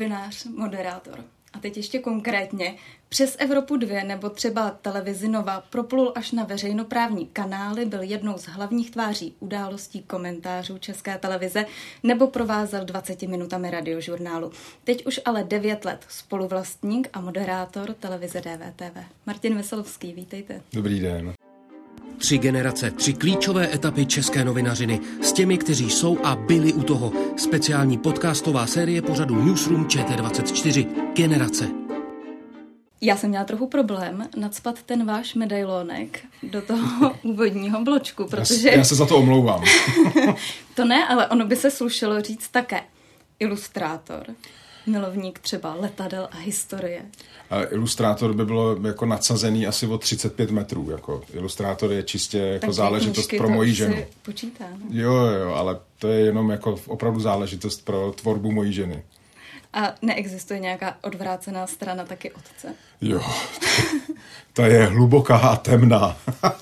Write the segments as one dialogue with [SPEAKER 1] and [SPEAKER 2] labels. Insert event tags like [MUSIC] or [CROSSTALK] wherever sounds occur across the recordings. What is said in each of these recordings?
[SPEAKER 1] Novinář, moderátor. A teď ještě konkrétně, přes Evropu 2 nebo třeba televizi Nova proplul až na veřejnoprávní kanály, byl jednou z hlavních tváří událostí komentářů České televize nebo provázel 20 minutami radiožurnálu. Teď už ale 9 let spoluvlastník a moderátor televize DVTV. Martin Veselovský, vítejte.
[SPEAKER 2] Dobrý den.
[SPEAKER 3] Tři generace, tři klíčové etapy české novinařiny s těmi, kteří jsou a byli u toho. Speciální podcastová série pořadu Newsroom ČT24. Generace.
[SPEAKER 1] Já jsem měla trochu problém nadspat ten váš medailonek do toho [LAUGHS] úvodního bločku, protože...
[SPEAKER 2] Já, já se za to omlouvám. [LAUGHS]
[SPEAKER 1] to ne, ale ono by se slušelo říct také. Ilustrátor, milovník třeba letadel a historie.
[SPEAKER 2] A ilustrátor by bylo jako nadsazený asi o 35 metrů. Jako ilustrátor je čistě jako
[SPEAKER 1] Takže
[SPEAKER 2] záležitost pro moji ženu.
[SPEAKER 1] Počítá, no?
[SPEAKER 2] Jo, jo, ale to je jenom jako opravdu záležitost pro tvorbu mojí ženy.
[SPEAKER 1] A neexistuje nějaká odvrácená strana taky otce?
[SPEAKER 2] Jo, to, to je hluboká a temná.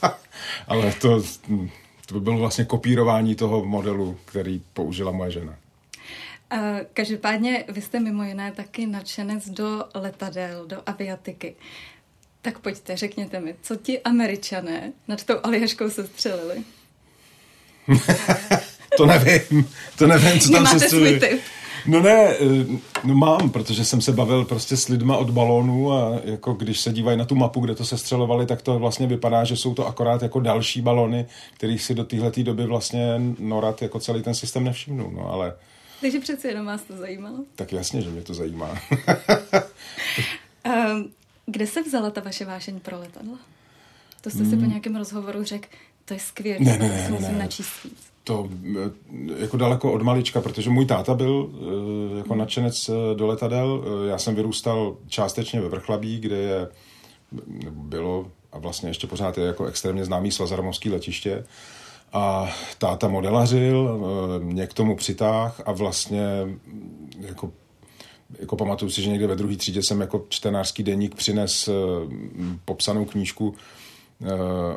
[SPEAKER 2] [LAUGHS] ale to, to by bylo vlastně kopírování toho modelu, který použila moje žena.
[SPEAKER 1] Každopádně vy jste mimo jiné taky nadšenec do letadel, do aviatiky. Tak pojďte, řekněte mi, co ti američané nad tou Aljaškou se střelili? [LAUGHS]
[SPEAKER 2] to nevím, to nevím, co tam
[SPEAKER 1] Nemáte
[SPEAKER 2] se střelili.
[SPEAKER 1] svůj typ?
[SPEAKER 2] No ne, no mám, protože jsem se bavil prostě s lidma od balónů a jako když se dívají na tu mapu, kde to se střelovali, tak to vlastně vypadá, že jsou to akorát jako další balony, kterých si do téhleté doby vlastně NORAD jako celý ten systém nevšimnul, no ale... [LAUGHS]
[SPEAKER 1] Takže přeci jenom vás to zajímalo.
[SPEAKER 2] Tak jasně, že mě to zajímá.
[SPEAKER 1] um, [LAUGHS] kde se vzala ta vaše vášeň pro letadla? To jste si po nějakém rozhovoru řekl, to je skvělé,
[SPEAKER 2] ne, ne, ne,
[SPEAKER 1] musím
[SPEAKER 2] ne.
[SPEAKER 1] načíst víc.
[SPEAKER 2] To jako daleko od malička, protože můj táta byl jako nadšenec do letadel. Já jsem vyrůstal částečně ve Vrchlabí, kde je, bylo a vlastně ještě pořád je jako extrémně známý svazarmovský letiště. A táta modelařil, mě k tomu přitáh a vlastně jako jako pamatuju si, že někde ve druhé třídě jsem jako čtenářský deník přines popsanou knížku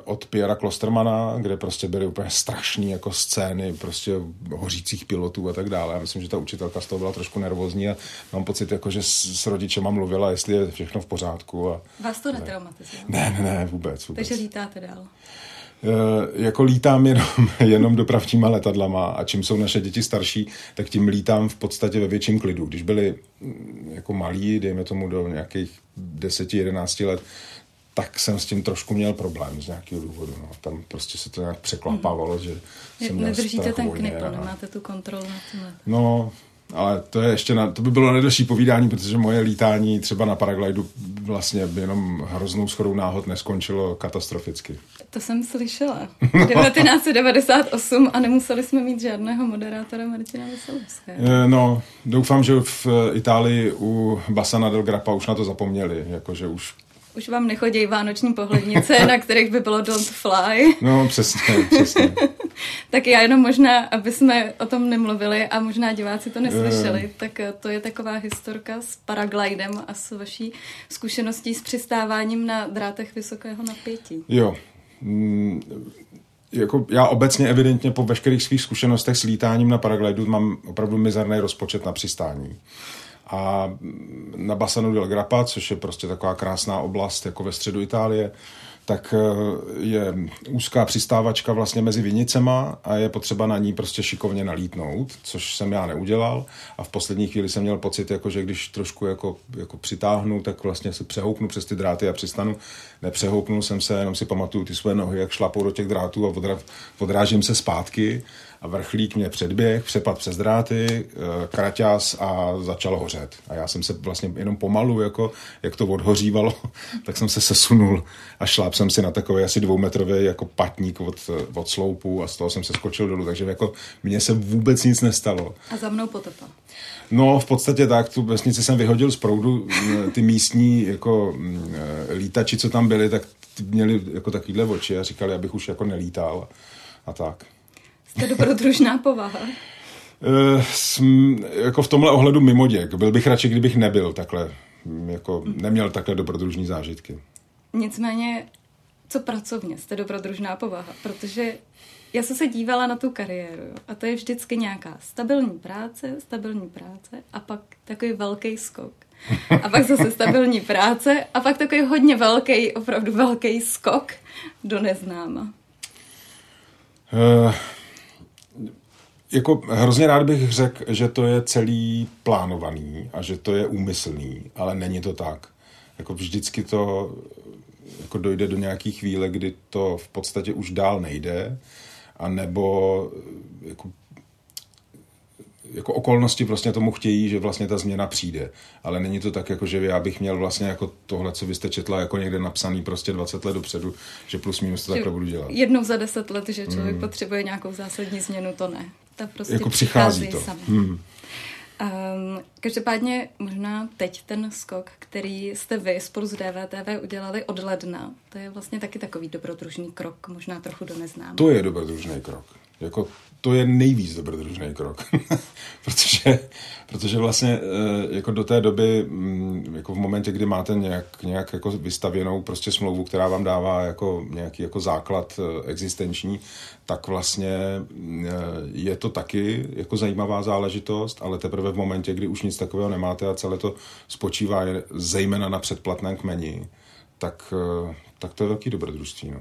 [SPEAKER 2] od Piera Klostermana, kde prostě byly úplně strašné jako scény prostě hořících pilotů a tak dále. Já myslím, že ta učitelka z toho byla trošku nervózní a mám pocit, jako, že s, rodičema mluvila, jestli je všechno v pořádku. A,
[SPEAKER 1] Vás to netraumatizuje?
[SPEAKER 2] Ne, ne, ne, vůbec, vůbec.
[SPEAKER 1] Takže lítáte dál?
[SPEAKER 2] E, jako lítám jenom, [LAUGHS] jenom dopravníma letadlama a čím jsou naše děti starší, tak tím lítám v podstatě ve větším klidu. Když byli jako malí, dejme tomu do nějakých 10-11 let, tak jsem s tím trošku měl problém z nějakého důvodu. No. Tam prostě se to nějak překlapávalo, mm. že jsem měl
[SPEAKER 1] Nedržíte ten knip, a... nemáte tu kontrolu nad tím.
[SPEAKER 2] No, ale to je ještě na, to by bylo nedelší povídání, protože moje lítání třeba na paraglidu vlastně jenom hroznou schodou náhod neskončilo katastroficky.
[SPEAKER 1] To jsem slyšela. 1998 a nemuseli jsme mít žádného moderátora Martina Veselovského.
[SPEAKER 2] No, doufám, že v Itálii u Basana del Grappa už na to zapomněli, jakože už
[SPEAKER 1] už vám nechodí vánoční pohlednice, na kterých by bylo Don't Fly.
[SPEAKER 2] No, přesně, přesně. [LAUGHS]
[SPEAKER 1] tak já jenom možná, aby jsme o tom nemluvili a možná diváci to neslyšeli, uh. tak to je taková historka s paraglidem a s vaší zkušeností s přistáváním na drátech vysokého napětí.
[SPEAKER 2] Jo. Mm, jako já obecně evidentně po veškerých svých zkušenostech s lítáním na paraglidu mám opravdu mizerný rozpočet na přistání. A na Bassano del Grappa, což je prostě taková krásná oblast jako ve středu Itálie, tak je úzká přistávačka vlastně mezi Vinicema a je potřeba na ní prostě šikovně nalítnout, což jsem já neudělal a v poslední chvíli jsem měl pocit, jako, že když trošku jako, jako přitáhnu, tak vlastně se přehoupnu přes ty dráty a přistanu. Nepřehoupnul jsem se, jenom si pamatuju ty své nohy, jak šlapou do těch drátů a odra, odrážím se zpátky a vrchlík mě předběh, přepad přes dráty, eh, kraťas a začalo hořet. A já jsem se vlastně jenom pomalu, jako, jak to odhořívalo, [LAUGHS] tak jsem se sesunul a šláp jsem si na takový asi dvoumetrový jako patník od, od sloupu a z toho jsem se skočil dolů, takže jako mně se vůbec nic nestalo.
[SPEAKER 1] A za mnou potopa.
[SPEAKER 2] No, v podstatě tak, tu vesnici jsem vyhodil z proudu, ty místní jako lítači, co tam byli, tak měli jako takovýhle oči a říkali, abych už jako nelítal a tak.
[SPEAKER 1] Jste dobrodružná povaha.
[SPEAKER 2] Jsem jako v tomhle ohledu mimoděk. Byl bych radši, kdybych nebyl takhle, jako neměl takhle dobrodružní zážitky.
[SPEAKER 1] Nicméně, co pracovně jste dobrodružná povaha, protože já jsem se dívala na tu kariéru a to je vždycky nějaká stabilní práce, stabilní práce a pak takový velký skok. A pak zase stabilní práce a pak takový hodně velký, opravdu velký skok do neznáma.
[SPEAKER 2] Uh, jako hrozně rád bych řekl, že to je celý plánovaný a že to je úmyslný, ale není to tak. Jako vždycky to jako dojde do nějaký chvíle, kdy to v podstatě už dál nejde, a nebo jako jako okolnosti vlastně tomu chtějí, že vlastně ta změna přijde. Ale není to tak, jako že já bych měl vlastně jako tohle, co vy jste četla, jako někde napsaný prostě 20 let dopředu, že plus minus to takhle budu dělat.
[SPEAKER 1] Jednou za 10 let, že člověk hmm. potřebuje nějakou zásadní změnu, to ne. To prostě
[SPEAKER 2] jako přichází to. Hmm.
[SPEAKER 1] Um, každopádně možná teď ten skok, který jste vy spolu s DVTV udělali od ledna, to je vlastně taky takový dobrodružný krok, možná trochu do neznáma.
[SPEAKER 2] To je dobrodružný krok. Jako to je nejvíc dobrodružný krok. [LAUGHS] protože, protože vlastně eh, jako do té doby, mm, jako v momentě, kdy máte nějak, nějak jako vystavěnou prostě smlouvu, která vám dává jako nějaký jako základ eh, existenční, tak vlastně eh, je to taky jako zajímavá záležitost, ale teprve v momentě, kdy už nic takového nemáte a celé to spočívá zejména na předplatném kmeni, tak, tak to je velký dobrodružství. No.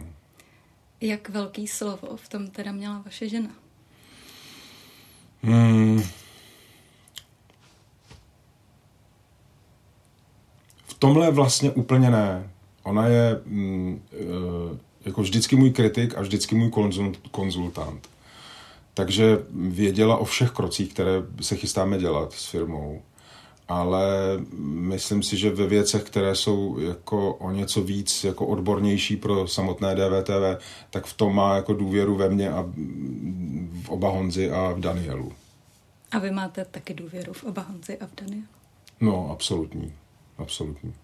[SPEAKER 1] Jak velký slovo v tom teda měla vaše žena?
[SPEAKER 2] Hmm. V tomhle vlastně úplně ne. Ona je mm, eh, jako vždycky můj kritik a vždycky můj konzultant. Takže věděla o všech krocích, které se chystáme dělat s firmou ale myslím si, že ve věcech, které jsou jako o něco víc jako odbornější pro samotné DVTV, tak v tom má jako důvěru ve mně a v oba Honzi a v Danielu.
[SPEAKER 1] A vy máte taky důvěru v oba Honzi a v Danielu?
[SPEAKER 2] No, absolutní. Absolutní.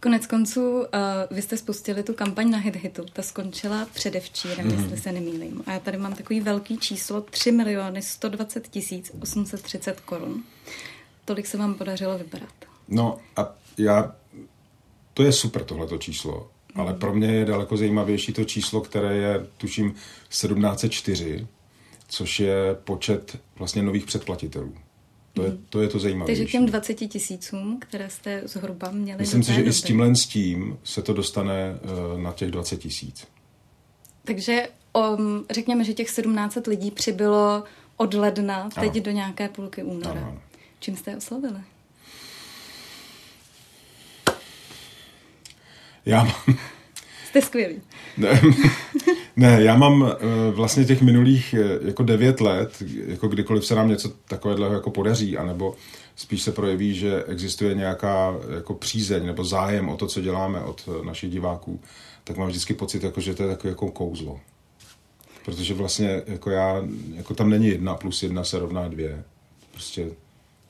[SPEAKER 1] Konec konců, uh, vy jste spustili tu kampaň na Hit Hitu. Ta skončila předevčírem, mm. jestli se nemýlím. A já tady mám takový velký číslo 3 miliony 120 tisíc 830 korun tolik se vám podařilo vybrat.
[SPEAKER 2] No a já, to je super tohleto číslo, mm. ale pro mě je daleko zajímavější to číslo, které je, tuším, 1704, což je počet vlastně nových předplatitelů. To je, to je to zajímavé.
[SPEAKER 1] Takže těm 20 tisícům, které jste zhruba měli
[SPEAKER 2] Myslím si, že doby. i s tímhle s tím se to dostane uh, na těch 20 tisíc.
[SPEAKER 1] Takže um, řekněme, že těch 17 lidí přibylo od ledna teď ano. do nějaké půlky února. Ano, ano. Čím jste je oslovili?
[SPEAKER 2] Já mám...
[SPEAKER 1] Jste skvělý.
[SPEAKER 2] Ne, [LAUGHS] ne, já mám eh, vlastně těch minulých eh, jako devět let, jako kdykoliv se nám něco takového jako podaří, anebo spíš se projeví, že existuje nějaká jako přízeň nebo zájem o to, co děláme od eh, našich diváků, tak mám vždycky pocit, jako, že to je takové jako kouzlo. Protože vlastně jako já, jako tam není jedna plus jedna se rovná dvě. Prostě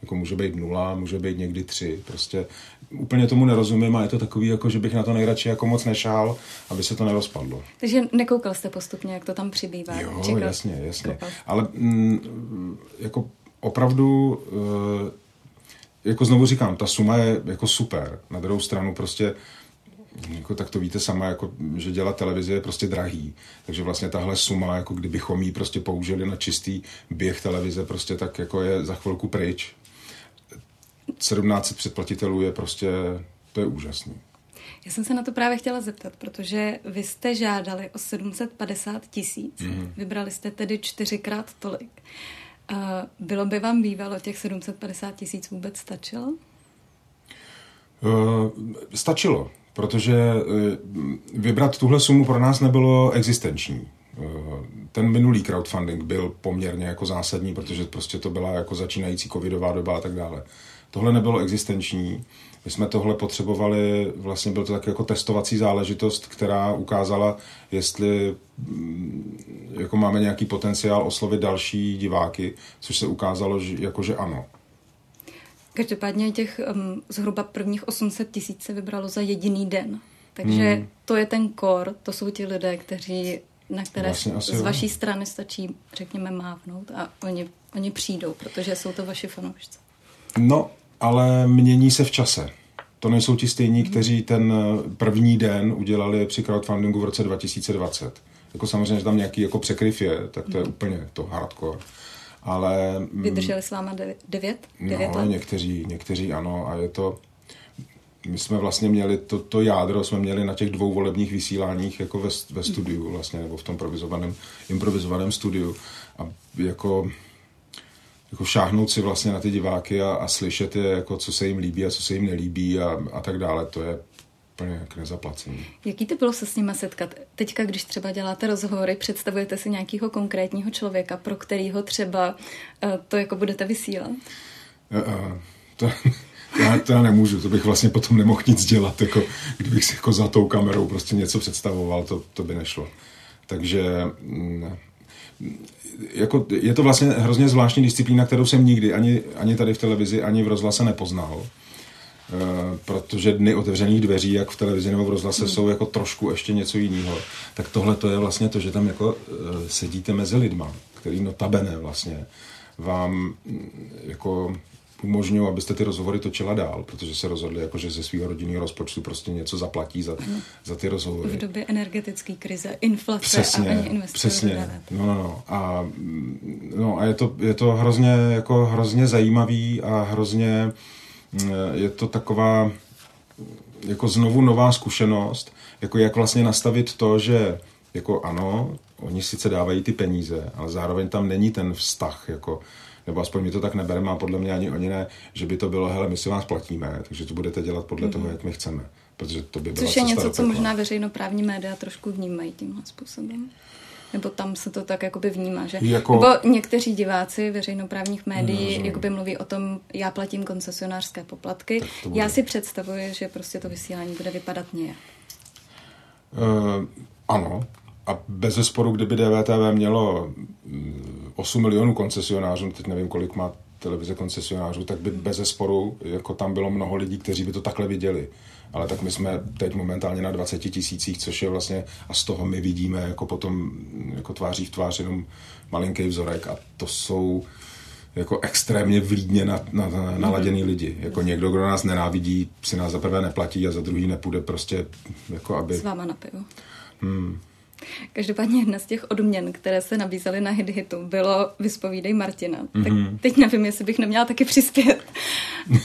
[SPEAKER 2] jako může být nula, může být někdy tři. Prostě úplně tomu nerozumím a je to takový, jako že bych na to nejradši jako moc nešál, aby se to nerozpadlo.
[SPEAKER 1] Takže nekoukal jste postupně, jak to tam přibývá?
[SPEAKER 2] Jo, Čekal? jasně, jasně. Koukal. Ale mm, jako opravdu, uh, jako znovu říkám, ta suma je jako super. Na druhou stranu prostě jako, tak to víte sama, jako, že dělat televizi je prostě drahý. Takže vlastně tahle suma, jako kdybychom ji prostě použili na čistý běh televize, prostě tak jako je za chvilku pryč. 17 předplatitelů je prostě, to je úžasný.
[SPEAKER 1] Já jsem se na to právě chtěla zeptat, protože vy jste žádali o 750 tisíc, mm. vybrali jste tedy čtyřikrát tolik. Bylo by vám bývalo těch 750 tisíc vůbec stačilo?
[SPEAKER 2] Uh, stačilo, protože uh, vybrat tuhle sumu pro nás nebylo existenční. ten minulý crowdfunding byl poměrně jako zásadní, protože prostě to byla jako začínající covidová doba a tak dále. Tohle nebylo existenční. My jsme tohle potřebovali, vlastně byl to tak jako testovací záležitost, která ukázala, jestli mm, jako máme nějaký potenciál oslovit další diváky, což se ukázalo, že, jako že ano.
[SPEAKER 1] Každopádně těch um, zhruba prvních 800 tisíc se vybralo za jediný den. Takže hmm. to je ten kor, to jsou ti lidé, kteří na které vlastně z vaší jo. strany stačí, řekněme, mávnout a oni, oni přijdou, protože jsou to vaši fanoušci.
[SPEAKER 2] No, ale mění se v čase. To nejsou ti stejní, kteří ten první den udělali při crowdfundingu v roce 2020. Jako samozřejmě, že tam nějaký jako překryv je, tak to je hmm. úplně to hardcore. Ale...
[SPEAKER 1] Mm, Vydrželi s váma devět? devět
[SPEAKER 2] no, let? Někteří, někteří ano a je to my jsme vlastně měli to, to jádro, jsme měli na těch dvou volebních vysíláních jako ve, ve studiu vlastně, nebo v tom provizovaném, improvizovaném studiu. A jako, jako šáhnout si vlastně na ty diváky a, a slyšet je, jako co se jim líbí a co se jim nelíbí a, a tak dále, to je úplně k nezaplacení.
[SPEAKER 1] Jaký to bylo se s nimi setkat? Teďka, když třeba děláte rozhovory, představujete si nějakého konkrétního člověka, pro kterého třeba uh, to jako budete vysílat? Uh,
[SPEAKER 2] to, to [LAUGHS] já, to já nemůžu, to bych vlastně potom nemohl nic dělat, jako, kdybych si jako za tou kamerou prostě něco představoval, to, to by nešlo. Takže mm, jako, je to vlastně hrozně zvláštní disciplína, kterou jsem nikdy ani, ani tady v televizi, ani v rozhlase nepoznal. Uh, protože dny otevřených dveří, jak v televizi nebo v rozhlase, mm. jsou jako trošku ještě něco jiného. Tak tohle to je vlastně to, že tam jako uh, sedíte mezi lidma, který notabene vlastně vám jako umožňují, abyste ty rozhovory točila dál, protože se rozhodli, jako, že ze svého rodinného rozpočtu prostě něco zaplatí za, mm. za ty rozhovory.
[SPEAKER 1] V době energetické krize, inflace
[SPEAKER 2] přesně,
[SPEAKER 1] a ani
[SPEAKER 2] Přesně, no, no, no. A, no, a je, to, je to hrozně, jako hrozně zajímavý a hrozně mm, je to taková jako znovu nová zkušenost, jako jak vlastně nastavit to, že jako ano, oni sice dávají ty peníze, ale zároveň tam není ten vztah, jako nebo aspoň mi to tak nebereme a podle mě ani oni ne, že by to bylo, hele, my si vás platíme, takže to budete dělat podle mm-hmm. toho, jak my chceme. Protože to by
[SPEAKER 1] Což je něco, co možná veřejnoprávní média trošku vnímají tímhle způsobem. Nebo tam se to tak jakoby vnímá, že? Jako... Nebo někteří diváci veřejnoprávních médií no, jakoby mluví o tom, já platím koncesionářské poplatky. Já si představuji, že prostě to vysílání bude vypadat nějak.
[SPEAKER 2] Uh, ano, a bez zesporu, kdyby DVTV mělo 8 mm, milionů koncesionářů, teď nevím, kolik má televize koncesionářů, tak by bez zesporu, jako tam bylo mnoho lidí, kteří by to takhle viděli. Ale tak my jsme teď momentálně na 20 tisících, což je vlastně, a z toho my vidíme jako potom jako tváří v tvář jenom malinký vzorek a to jsou jako extrémně vlídně na, na, na, naladěný mm-hmm. lidi. Jako někdo, kdo nás nenávidí, si nás za prvé neplatí a za druhý nepůjde prostě, jako aby...
[SPEAKER 1] S váma na pivo. Hmm. Každopádně jedna z těch odměn, které se nabízely na hit hitu, bylo Vyspovídej Martina. Mm-hmm. Tak mhm. teď nevím, jestli bych neměla taky přispět.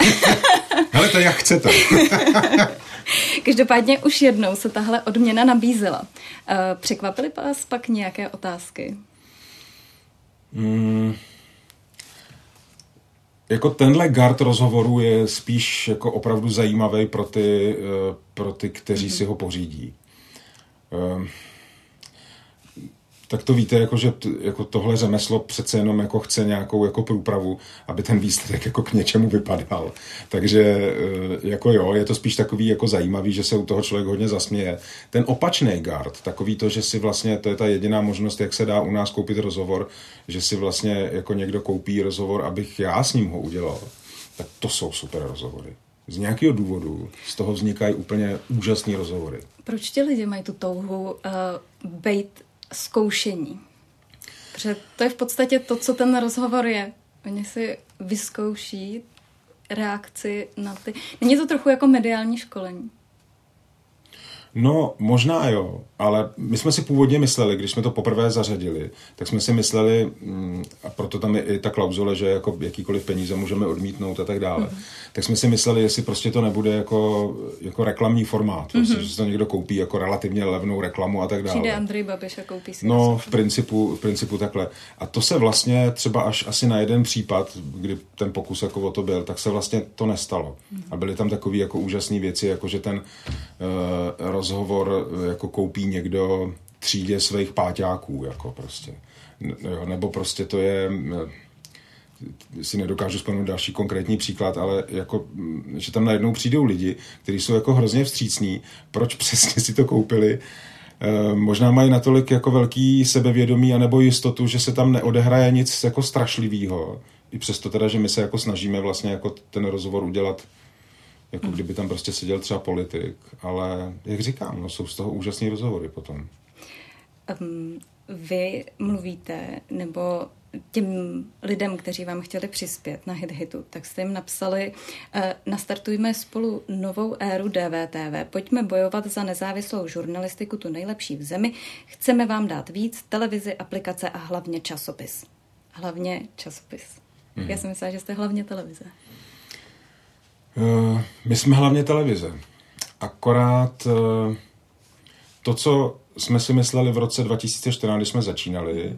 [SPEAKER 1] [LAUGHS]
[SPEAKER 2] Ale to jak chcete. [LAUGHS]
[SPEAKER 1] Každopádně už jednou se tahle odměna nabízela. Eh, překvapily vás pak nějaké otázky? Mm,
[SPEAKER 2] jako tenhle gard rozhovoru je spíš jako opravdu zajímavý pro ty, eh, pro ty kteří mm-hmm. si ho pořídí. Um, tak to víte, jako, že t, jako tohle řemeslo přece jenom jako chce nějakou jako průpravu, aby ten výsledek jako k něčemu vypadal. Takže eh, jako jo, je to spíš takový jako zajímavý, že se u toho člověk hodně zasměje. Ten opačný guard, takový to, že si vlastně, to je ta jediná možnost, jak se dá u nás koupit rozhovor, že si vlastně jako někdo koupí rozhovor, abych já s ním ho udělal, tak to jsou super rozhovory. Z nějakého důvodu z toho vznikají úplně úžasné rozhovory.
[SPEAKER 1] Proč ti lidi mají tu touhu uh, být zkoušení. Protože to je v podstatě to, co ten rozhovor je. Oni si vyzkouší reakci na ty... Není to trochu jako mediální školení?
[SPEAKER 2] No, možná jo, ale my jsme si původně mysleli, když jsme to poprvé zařadili, tak jsme si mysleli, mm, a proto tam je i ta klauzule, že jako jakýkoliv peníze můžeme odmítnout a tak dále, mm-hmm. tak jsme si mysleli, jestli prostě to nebude jako, jako reklamní formát, mm-hmm. že se to někdo koupí jako relativně levnou reklamu a tak dále.
[SPEAKER 1] Přijde Andrej Babiš a koupí si.
[SPEAKER 2] No, v principu, v principu takhle. A to se vlastně třeba až asi na jeden případ, kdy ten pokus jako o to byl, tak se vlastně to nestalo. Mm-hmm. A byly tam takové jako úžasné věci, jako že ten uh, rozhovor jako koupí někdo třídě svých páťáků, jako prostě. Jo, nebo prostě to je, si nedokážu vzpomenout další konkrétní příklad, ale jako, že tam najednou přijdou lidi, kteří jsou jako hrozně vstřícní, proč přesně si to koupili, e, možná mají natolik jako velký sebevědomí anebo jistotu, že se tam neodehraje nic jako strašlivého. I přesto teda, že my se jako snažíme vlastně jako ten rozhovor udělat jako hmm. kdyby tam prostě seděl třeba politik, ale jak říkám, no, jsou z toho úžasné rozhovory potom.
[SPEAKER 1] Um, vy mluvíte, nebo těm lidem, kteří vám chtěli přispět na Hit Hitu, tak jste jim napsali, eh, nastartujme spolu novou éru DVTV, pojďme bojovat za nezávislou žurnalistiku, tu nejlepší v zemi, chceme vám dát víc, televizi, aplikace a hlavně časopis. Hlavně časopis. Hmm. Já jsem myslela, že jste hlavně televize.
[SPEAKER 2] Uh, my jsme hlavně televize. Akorát uh, to, co jsme si mysleli v roce 2014, když jsme začínali,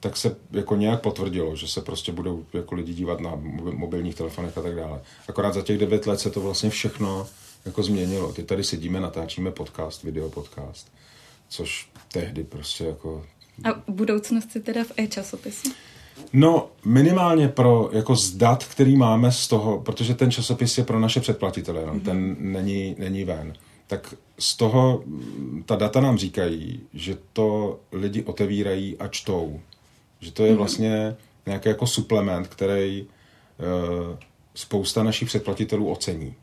[SPEAKER 2] tak se jako nějak potvrdilo, že se prostě budou jako lidi dívat na mobilních telefonech a tak dále. Akorát za těch devět let se to vlastně všechno jako změnilo. Ty tady sedíme, natáčíme podcast, video podcast, což tehdy prostě jako...
[SPEAKER 1] A budoucnost je teda v e-časopisu?
[SPEAKER 2] No, minimálně pro jako zdat, který máme z toho, protože ten časopis je pro naše předplatitele, no, mm-hmm. ten není, není ven. Tak z toho ta data nám říkají, že to lidi otevírají a čtou. Že to je mm-hmm. vlastně nějaký jako suplement, který uh, spousta našich předplatitelů ocení.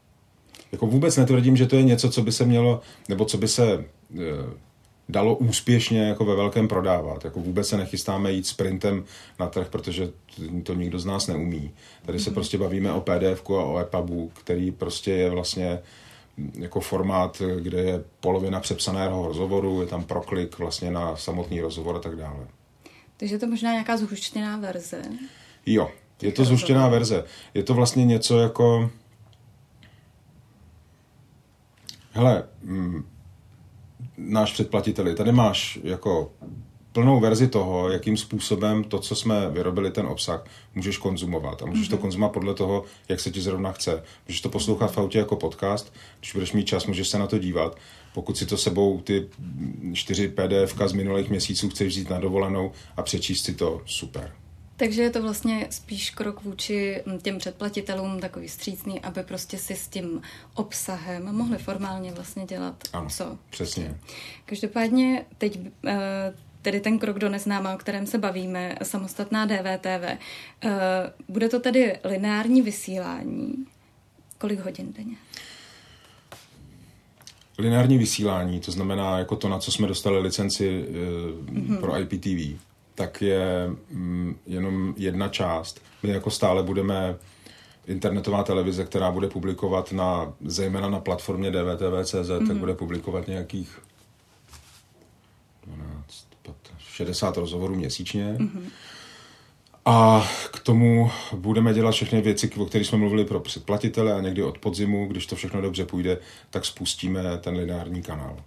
[SPEAKER 2] Jako vůbec netvrdím, že to je něco, co by se mělo, nebo co by se uh, dalo úspěšně jako ve velkém prodávat. Jako vůbec se nechystáme jít sprintem na trh, protože to nikdo z nás neumí. Tady se mm-hmm. prostě bavíme o pdf a o EPUBu, který prostě je vlastně jako formát, kde je polovina přepsaného rozhovoru, je tam proklik vlastně na samotný rozhovor a tak dále.
[SPEAKER 1] Takže je to možná nějaká zhuštěná verze.
[SPEAKER 2] Jo, je to zhuštěná verze. Je to vlastně něco jako... Hele, mm, náš předplatitel, tady máš jako plnou verzi toho, jakým způsobem to, co jsme vyrobili, ten obsah, můžeš konzumovat. A můžeš mm-hmm. to mhm. konzumovat podle toho, jak se ti zrovna chce. Můžeš to poslouchat v autě jako podcast, když budeš mít čas, můžeš se na to dívat. Pokud si to sebou ty čtyři PDF z minulých měsíců chceš vzít na dovolenou a přečíst si to, super.
[SPEAKER 1] Takže je to vlastně spíš krok vůči těm předplatitelům takový střícný, aby prostě si s tím obsahem mohli formálně vlastně dělat
[SPEAKER 2] ano, co. přesně.
[SPEAKER 1] Každopádně teď eh, tedy ten krok do neznáma, o kterém se bavíme, samostatná DVTV. Eh, bude to tedy lineární vysílání. Kolik hodin denně?
[SPEAKER 2] Lineární vysílání, to znamená jako to, na co jsme dostali licenci mm-hmm. pro IPTV, tak je mm, jenom jedna část. My jako stále budeme internetová televize, která bude publikovat na, zejména na platformě DVTV.cz, mm-hmm. tak bude publikovat nějakých 12, 60 rozhovorů měsíčně. Mm-hmm. A k tomu budeme dělat všechny věci, o kterých jsme mluvili pro předplatitele a někdy od podzimu, když to všechno dobře půjde, tak spustíme ten lineární kanál.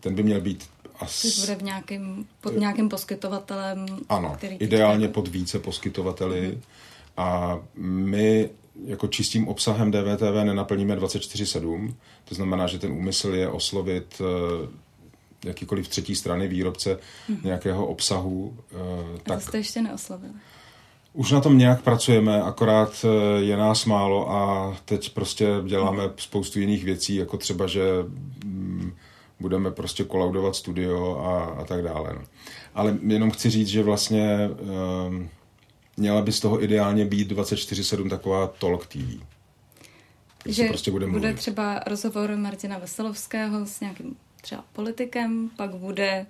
[SPEAKER 2] Ten by měl být
[SPEAKER 1] asi... bude v nějakým, pod nějakým poskytovatelem.
[SPEAKER 2] Ano, který ideálně pod více poskytovateli. Mm-hmm. A my jako čistým obsahem DVTV nenaplníme 24-7. To znamená, že ten úmysl je oslovit eh, jakýkoliv třetí strany výrobce mm-hmm. nějakého obsahu.
[SPEAKER 1] Uh, tak... A jste ještě neoslovili?
[SPEAKER 2] Už na tom nějak pracujeme, akorát eh, je nás málo a teď prostě děláme spoustu jiných věcí, jako třeba, že mm, budeme prostě kolaudovat studio a, a tak dále. No. Ale jenom chci říct, že vlastně um, měla by z toho ideálně být 24-7 taková talk TV.
[SPEAKER 1] Že prostě bude, bude třeba rozhovor Martina Veselovského s nějakým třeba politikem, pak bude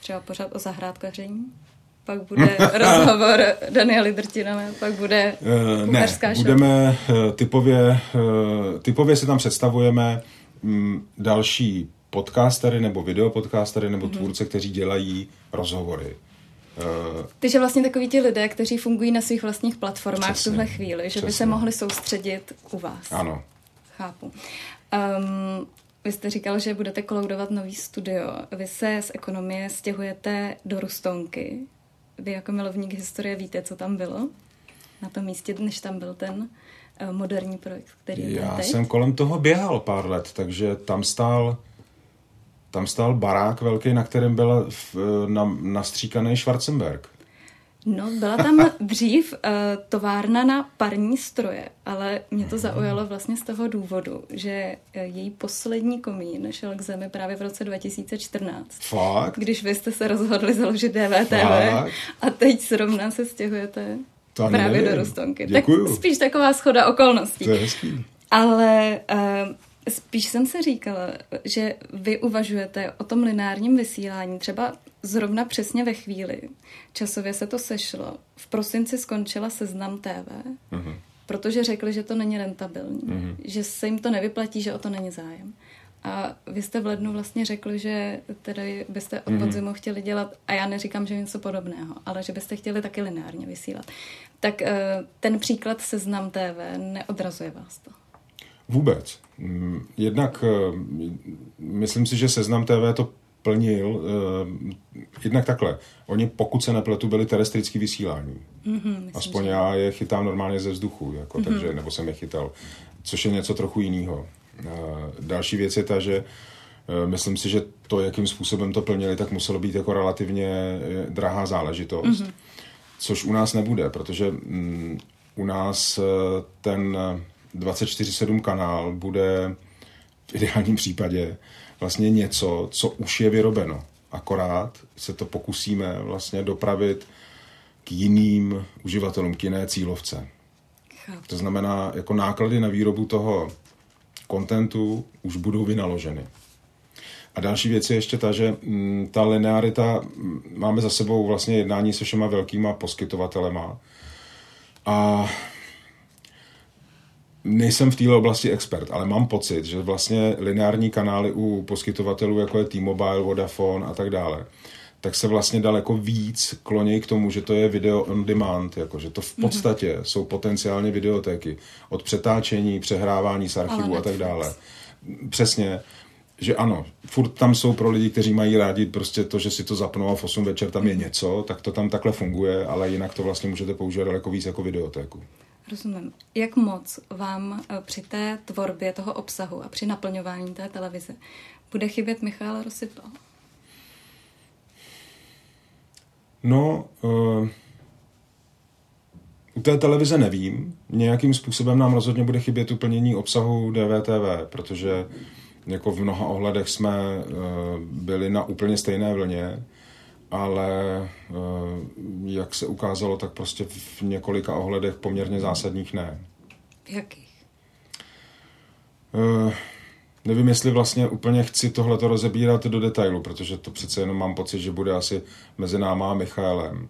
[SPEAKER 1] třeba pořád o zahrádkaření, pak bude [LAUGHS] rozhovor Daniely Drtinové, pak bude uh, ne, show.
[SPEAKER 2] budeme uh, typově, uh, typově si tam představujeme um, další podcastery nebo videopodcastery nebo mm-hmm. tvůrce, kteří dělají rozhovory.
[SPEAKER 1] Uh, Takže vlastně takový ti lidé, kteří fungují na svých vlastních platformách přesně, v tuhle chvíli, že přesně. by se mohli soustředit u vás.
[SPEAKER 2] Ano.
[SPEAKER 1] Chápu. Um, vy jste říkal, že budete koloudovat nový studio. Vy se z ekonomie stěhujete do Rustonky. Vy jako milovník historie víte, co tam bylo? Na tom místě, než tam byl ten uh, moderní projekt, který
[SPEAKER 2] Já
[SPEAKER 1] teď?
[SPEAKER 2] jsem kolem toho běhal pár let, takže tam stál tam stál barák velký, na kterém byl na, nastříkaný Schwarzenberg.
[SPEAKER 1] No, byla tam [LAUGHS] dřív uh, továrna na parní stroje, ale mě to zaujalo vlastně z toho důvodu, že její poslední komín šel k zemi právě v roce 2014.
[SPEAKER 2] Fakt?
[SPEAKER 1] Když vy jste se rozhodli založit DVTV Fakt? a teď zrovna se stěhujete to právě nevím. do Rostonky.
[SPEAKER 2] Děkuju.
[SPEAKER 1] Tak spíš taková schoda okolností.
[SPEAKER 2] To je hezký.
[SPEAKER 1] Ale uh, spíš jsem se říkala, že vy uvažujete o tom lineárním vysílání třeba zrovna přesně ve chvíli. Časově se to sešlo. V prosinci skončila seznam TV, uh-huh. protože řekli, že to není rentabilní, uh-huh. že se jim to nevyplatí, že o to není zájem. A vy jste v lednu vlastně řekli, že tedy byste od podzimu mm-hmm. chtěli dělat, a já neříkám, že něco podobného, ale že byste chtěli taky lineárně vysílat. Tak eh, ten příklad Seznam TV neodrazuje vás to?
[SPEAKER 2] Vůbec. Mm, jednak eh, myslím si, že Seznam TV to plnil eh, jednak takhle. Oni, pokud se nepletu, byli terestrický vysílání. Mm-hmm, Aspoň že... já je chytám normálně ze vzduchu, jako, mm-hmm. takže, nebo jsem je chytal, což je něco trochu jiného. Eh, další věc je ta, že myslím si, že to, jakým způsobem to plnili, tak muselo být jako relativně drahá záležitost. Mm-hmm. Což u nás nebude, protože mm, u nás ten 24-7 kanál bude v ideálním případě vlastně něco, co už je vyrobeno. Akorát se to pokusíme vlastně dopravit k jiným uživatelům, k jiné cílovce. To znamená, jako náklady na výrobu toho kontentu už budou vynaloženy. A další věc je ještě ta, že mm, ta linearita, mm, máme za sebou vlastně jednání se všema velkýma poskytovatelema a nejsem v této oblasti expert, ale mám pocit, že vlastně lineární kanály u poskytovatelů, jako je T-Mobile, Vodafone a tak dále, tak se vlastně daleko víc kloní k tomu, že to je video on demand, jako, že to v mhm. podstatě mm-hmm. jsou potenciálně videotéky od přetáčení, přehrávání z archivu a tak dále. Přesně, že ano, furt tam jsou pro lidi, kteří mají rádi prostě to, že si to zapnou a v 8 večer tam je mhm. něco, tak to tam takhle funguje, ale jinak to vlastně můžete používat daleko víc jako videotéku.
[SPEAKER 1] Rozumím. Jak moc vám eh, při té tvorbě toho obsahu a při naplňování té televize bude chybět Michal Rosypal?
[SPEAKER 2] No, uh, u té televize nevím. Nějakým způsobem nám rozhodně bude chybět uplnění obsahu DVTV, protože jako v mnoha ohledech jsme uh, byli na úplně stejné vlně ale eh, jak se ukázalo, tak prostě v několika ohledech poměrně zásadních ne.
[SPEAKER 1] Jakých?
[SPEAKER 2] Uh, nevím, jestli vlastně úplně chci tohleto rozebírat do detailu, protože to přece jenom mám pocit, že bude asi mezi náma a Michaelem.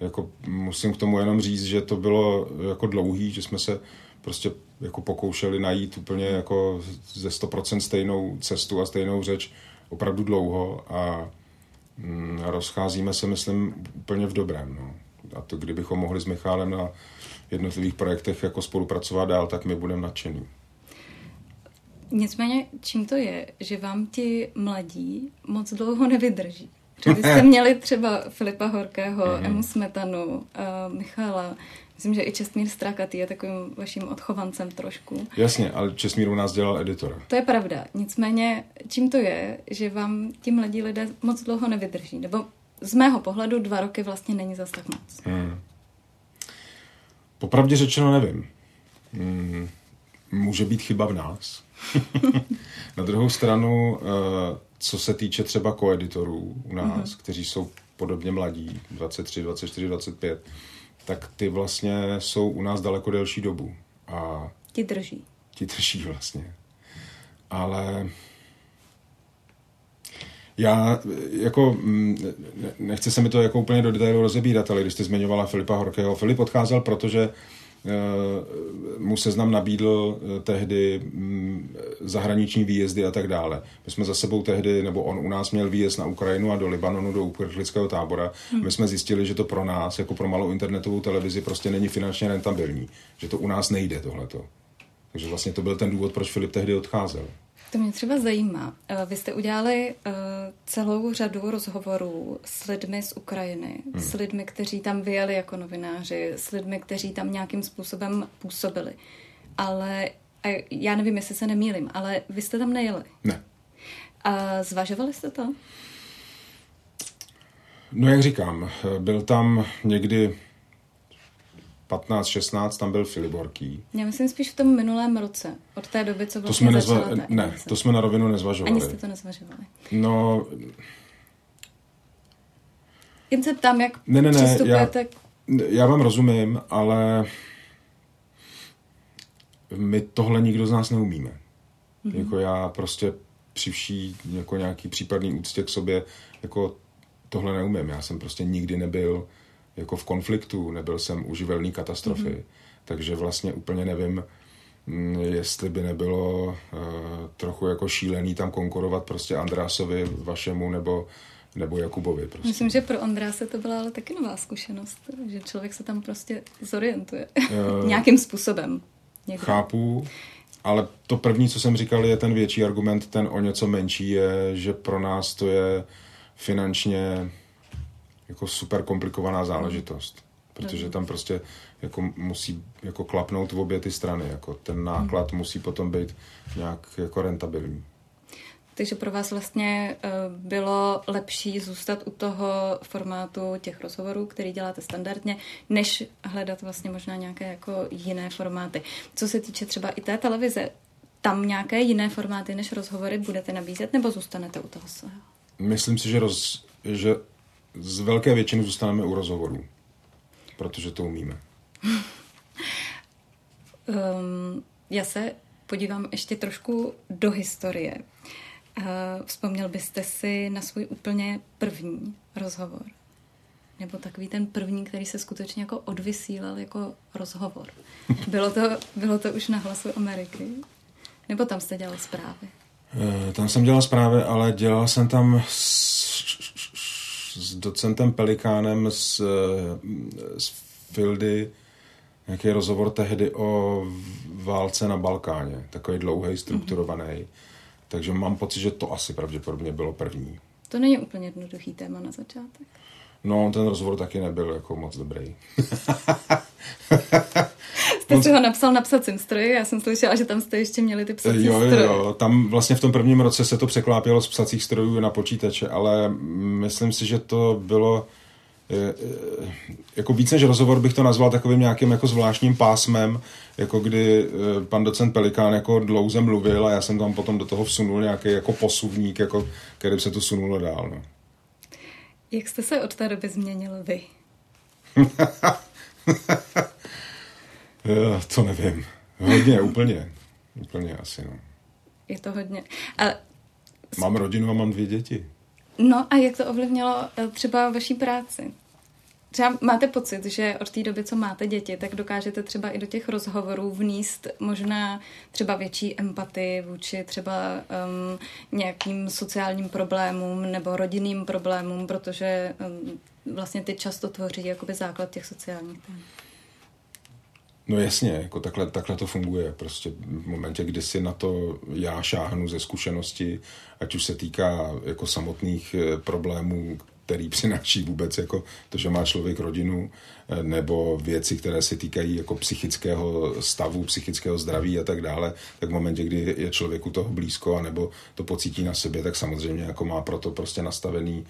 [SPEAKER 2] Jako musím k tomu jenom říct, že to bylo jako dlouhý, že jsme se prostě jako pokoušeli najít úplně jako ze 100% stejnou cestu a stejnou řeč opravdu dlouho a rozcházíme se, myslím, úplně v dobrém. No. A to, kdybychom mohli s Michálem na jednotlivých projektech jako spolupracovat dál, tak my budeme nadšení.
[SPEAKER 1] Nicméně, čím to je, že vám ti mladí moc dlouho nevydrží? Že [LAUGHS] byste měli třeba Filipa Horkého, mm-hmm. Emu Smetanu, uh, Michala, Myslím, že i Čestmír Strakatý je takovým vaším odchovancem trošku.
[SPEAKER 2] Jasně, ale Čestmír u nás dělal editora.
[SPEAKER 1] To je pravda. Nicméně, čím to je, že vám ti mladí lidé moc dlouho nevydrží? Nebo z mého pohledu dva roky vlastně není zas tak moc. Hmm.
[SPEAKER 2] Popravdě řečeno nevím. Hmm. Může být chyba v nás. [LAUGHS] Na druhou stranu, eh, co se týče třeba koeditorů u nás, mm-hmm. kteří jsou podobně mladí, 23, 24, 25, tak ty vlastně jsou u nás daleko delší dobu. A
[SPEAKER 1] ti drží.
[SPEAKER 2] Ti drží vlastně. Ale já jako, mm, nechci se mi to jako úplně do detailu rozebírat, ale když jste zmiňovala Filipa Horkého, Filip odcházel, protože Eh, mu seznam nabídl eh, tehdy mm, zahraniční výjezdy a tak dále. My jsme za sebou tehdy, nebo on u nás měl výjezd na Ukrajinu a do Libanonu, do uprchlického tábora. My jsme zjistili, že to pro nás, jako pro malou internetovou televizi, prostě není finančně rentabilní. Že to u nás nejde tohleto. Takže vlastně to byl ten důvod, proč Filip tehdy odcházel.
[SPEAKER 1] To mě třeba zajímá. Eh, vy jste udělali uh, celou řadu rozhovorů s lidmi z Ukrajiny, hmm. s lidmi, kteří tam vyjeli jako novináři, s lidmi, kteří tam nějakým způsobem působili. Ale já nevím, jestli se nemýlim, ale vy jste tam nejeli.
[SPEAKER 2] Ne.
[SPEAKER 1] A zvažovali jste to?
[SPEAKER 2] No jak říkám, byl tam někdy 15, 16, tam byl Filiborký.
[SPEAKER 1] Já myslím spíš v tom minulém roce, od té doby, co
[SPEAKER 2] To
[SPEAKER 1] vlastně
[SPEAKER 2] jsme
[SPEAKER 1] začala
[SPEAKER 2] nezva-
[SPEAKER 1] ta
[SPEAKER 2] ne, to jsme na rovinu nezvažovali.
[SPEAKER 1] Ani jste to nezvažovali.
[SPEAKER 2] No,
[SPEAKER 1] Jen se ptám, jak
[SPEAKER 2] Ne, ne, ne,
[SPEAKER 1] přistupujete...
[SPEAKER 2] já vám rozumím, ale my tohle nikdo z nás neumíme. Mm-hmm. Jako já prostě při vší jako nějaký případný úctě k sobě jako tohle neumím. Já jsem prostě nikdy nebyl jako v konfliktu, nebyl jsem u katastrofy, mm-hmm. takže vlastně úplně nevím, mm, jestli by nebylo uh, trochu jako šílený tam konkurovat prostě Andrásovi, vašemu nebo, nebo Jakubovi. Prostě.
[SPEAKER 1] Myslím, že pro Ondráse to byla ale taky nová zkušenost, že člověk se tam prostě zorientuje
[SPEAKER 2] Eh, [LAUGHS]
[SPEAKER 1] nějakým způsobem. Někde.
[SPEAKER 2] Chápu, ale to první, co jsem říkal, je ten větší argument, ten o něco menší je, že pro nás to je finančně jako super komplikovaná záležitost. Protože tam prostě jako musí jako klapnout v obě ty strany. Jako ten náklad musí potom být nějak jako rentabilní.
[SPEAKER 1] Takže pro vás vlastně eh, bylo lepší zůstat u toho formátu těch rozhovorů, který děláte standardně, než hledat vlastně možná nějaké jako jiné formáty. Co se týče třeba i té televize, tam nějaké jiné formáty než rozhovory budete nabízet, nebo zůstanete u toho svého?
[SPEAKER 2] Myslím si, že, roz, že z velké většiny zůstaneme u rozhovorů. Protože to umíme.
[SPEAKER 1] Um, já se podívám ještě trošku do historie. Uh, vzpomněl byste si na svůj úplně první rozhovor? Nebo takový ten první, který se skutečně jako odvysílal jako rozhovor. [LAUGHS] Bylo to, bylo to už na hlasu Ameriky? Nebo tam jste dělal zprávy?
[SPEAKER 2] Eh, Tam jsem dělal zprávy, ale dělal jsem tam s, docentem Pelikánem z, eh, z Fildy nějaký rozhovor tehdy o válce na Balkáně. Takový dlouhý, strukturovaný. Takže mám pocit, že to asi pravděpodobně bylo první.
[SPEAKER 1] To není úplně jednoduchý téma na začátek.
[SPEAKER 2] No, ten rozhovor taky nebyl jako moc dobrý. [LAUGHS]
[SPEAKER 1] Jste si ho napsal na psacím stroji, já jsem slyšela, že tam jste ještě měli ty psací
[SPEAKER 2] Jo, jo,
[SPEAKER 1] stroje.
[SPEAKER 2] jo, tam vlastně v tom prvním roce se to překlápělo z psacích strojů na počítače, ale myslím si, že to bylo eh, eh, jako víc než rozhovor bych to nazval takovým nějakým jako zvláštním pásmem, jako kdy eh, pan docent Pelikán jako dlouze mluvil a já jsem tam potom do toho vsunul nějaký jako posuvník, jako, který se to sunulo dál. No.
[SPEAKER 1] Jak jste se od té doby změnil vy? [LAUGHS]
[SPEAKER 2] Eh, To nevím. Hodně, úplně. Úplně asi, no.
[SPEAKER 1] Je to hodně. A,
[SPEAKER 2] Mám rodinu a mám dvě děti.
[SPEAKER 1] no a jak to ovlivnilo eh, třeba vaší práci? Třeba máte pocit, že od té doby, co máte děti, tak dokážete třeba i do těch rozhovorů vníst možná třeba větší empatii vůči třeba um, nějakým sociálním problémům nebo rodinným problémům, protože um, vlastně ty často tvoří jakoby základ těch sociálních.
[SPEAKER 2] No jasně, jako takhle, takhle to funguje. Prostě v momentě, kdy si na to já šáhnu ze zkušenosti, ať už se týká jako samotných eh, problémů, který přináší vůbec jako to, že má člověk rodinu, eh, nebo věci, které se týkají jako psychického stavu, psychického zdraví a tak dále, tak v momentě, kdy je člověku toho blízko, anebo to pocítí na sobě, tak samozřejmě jako má proto prostě nastavený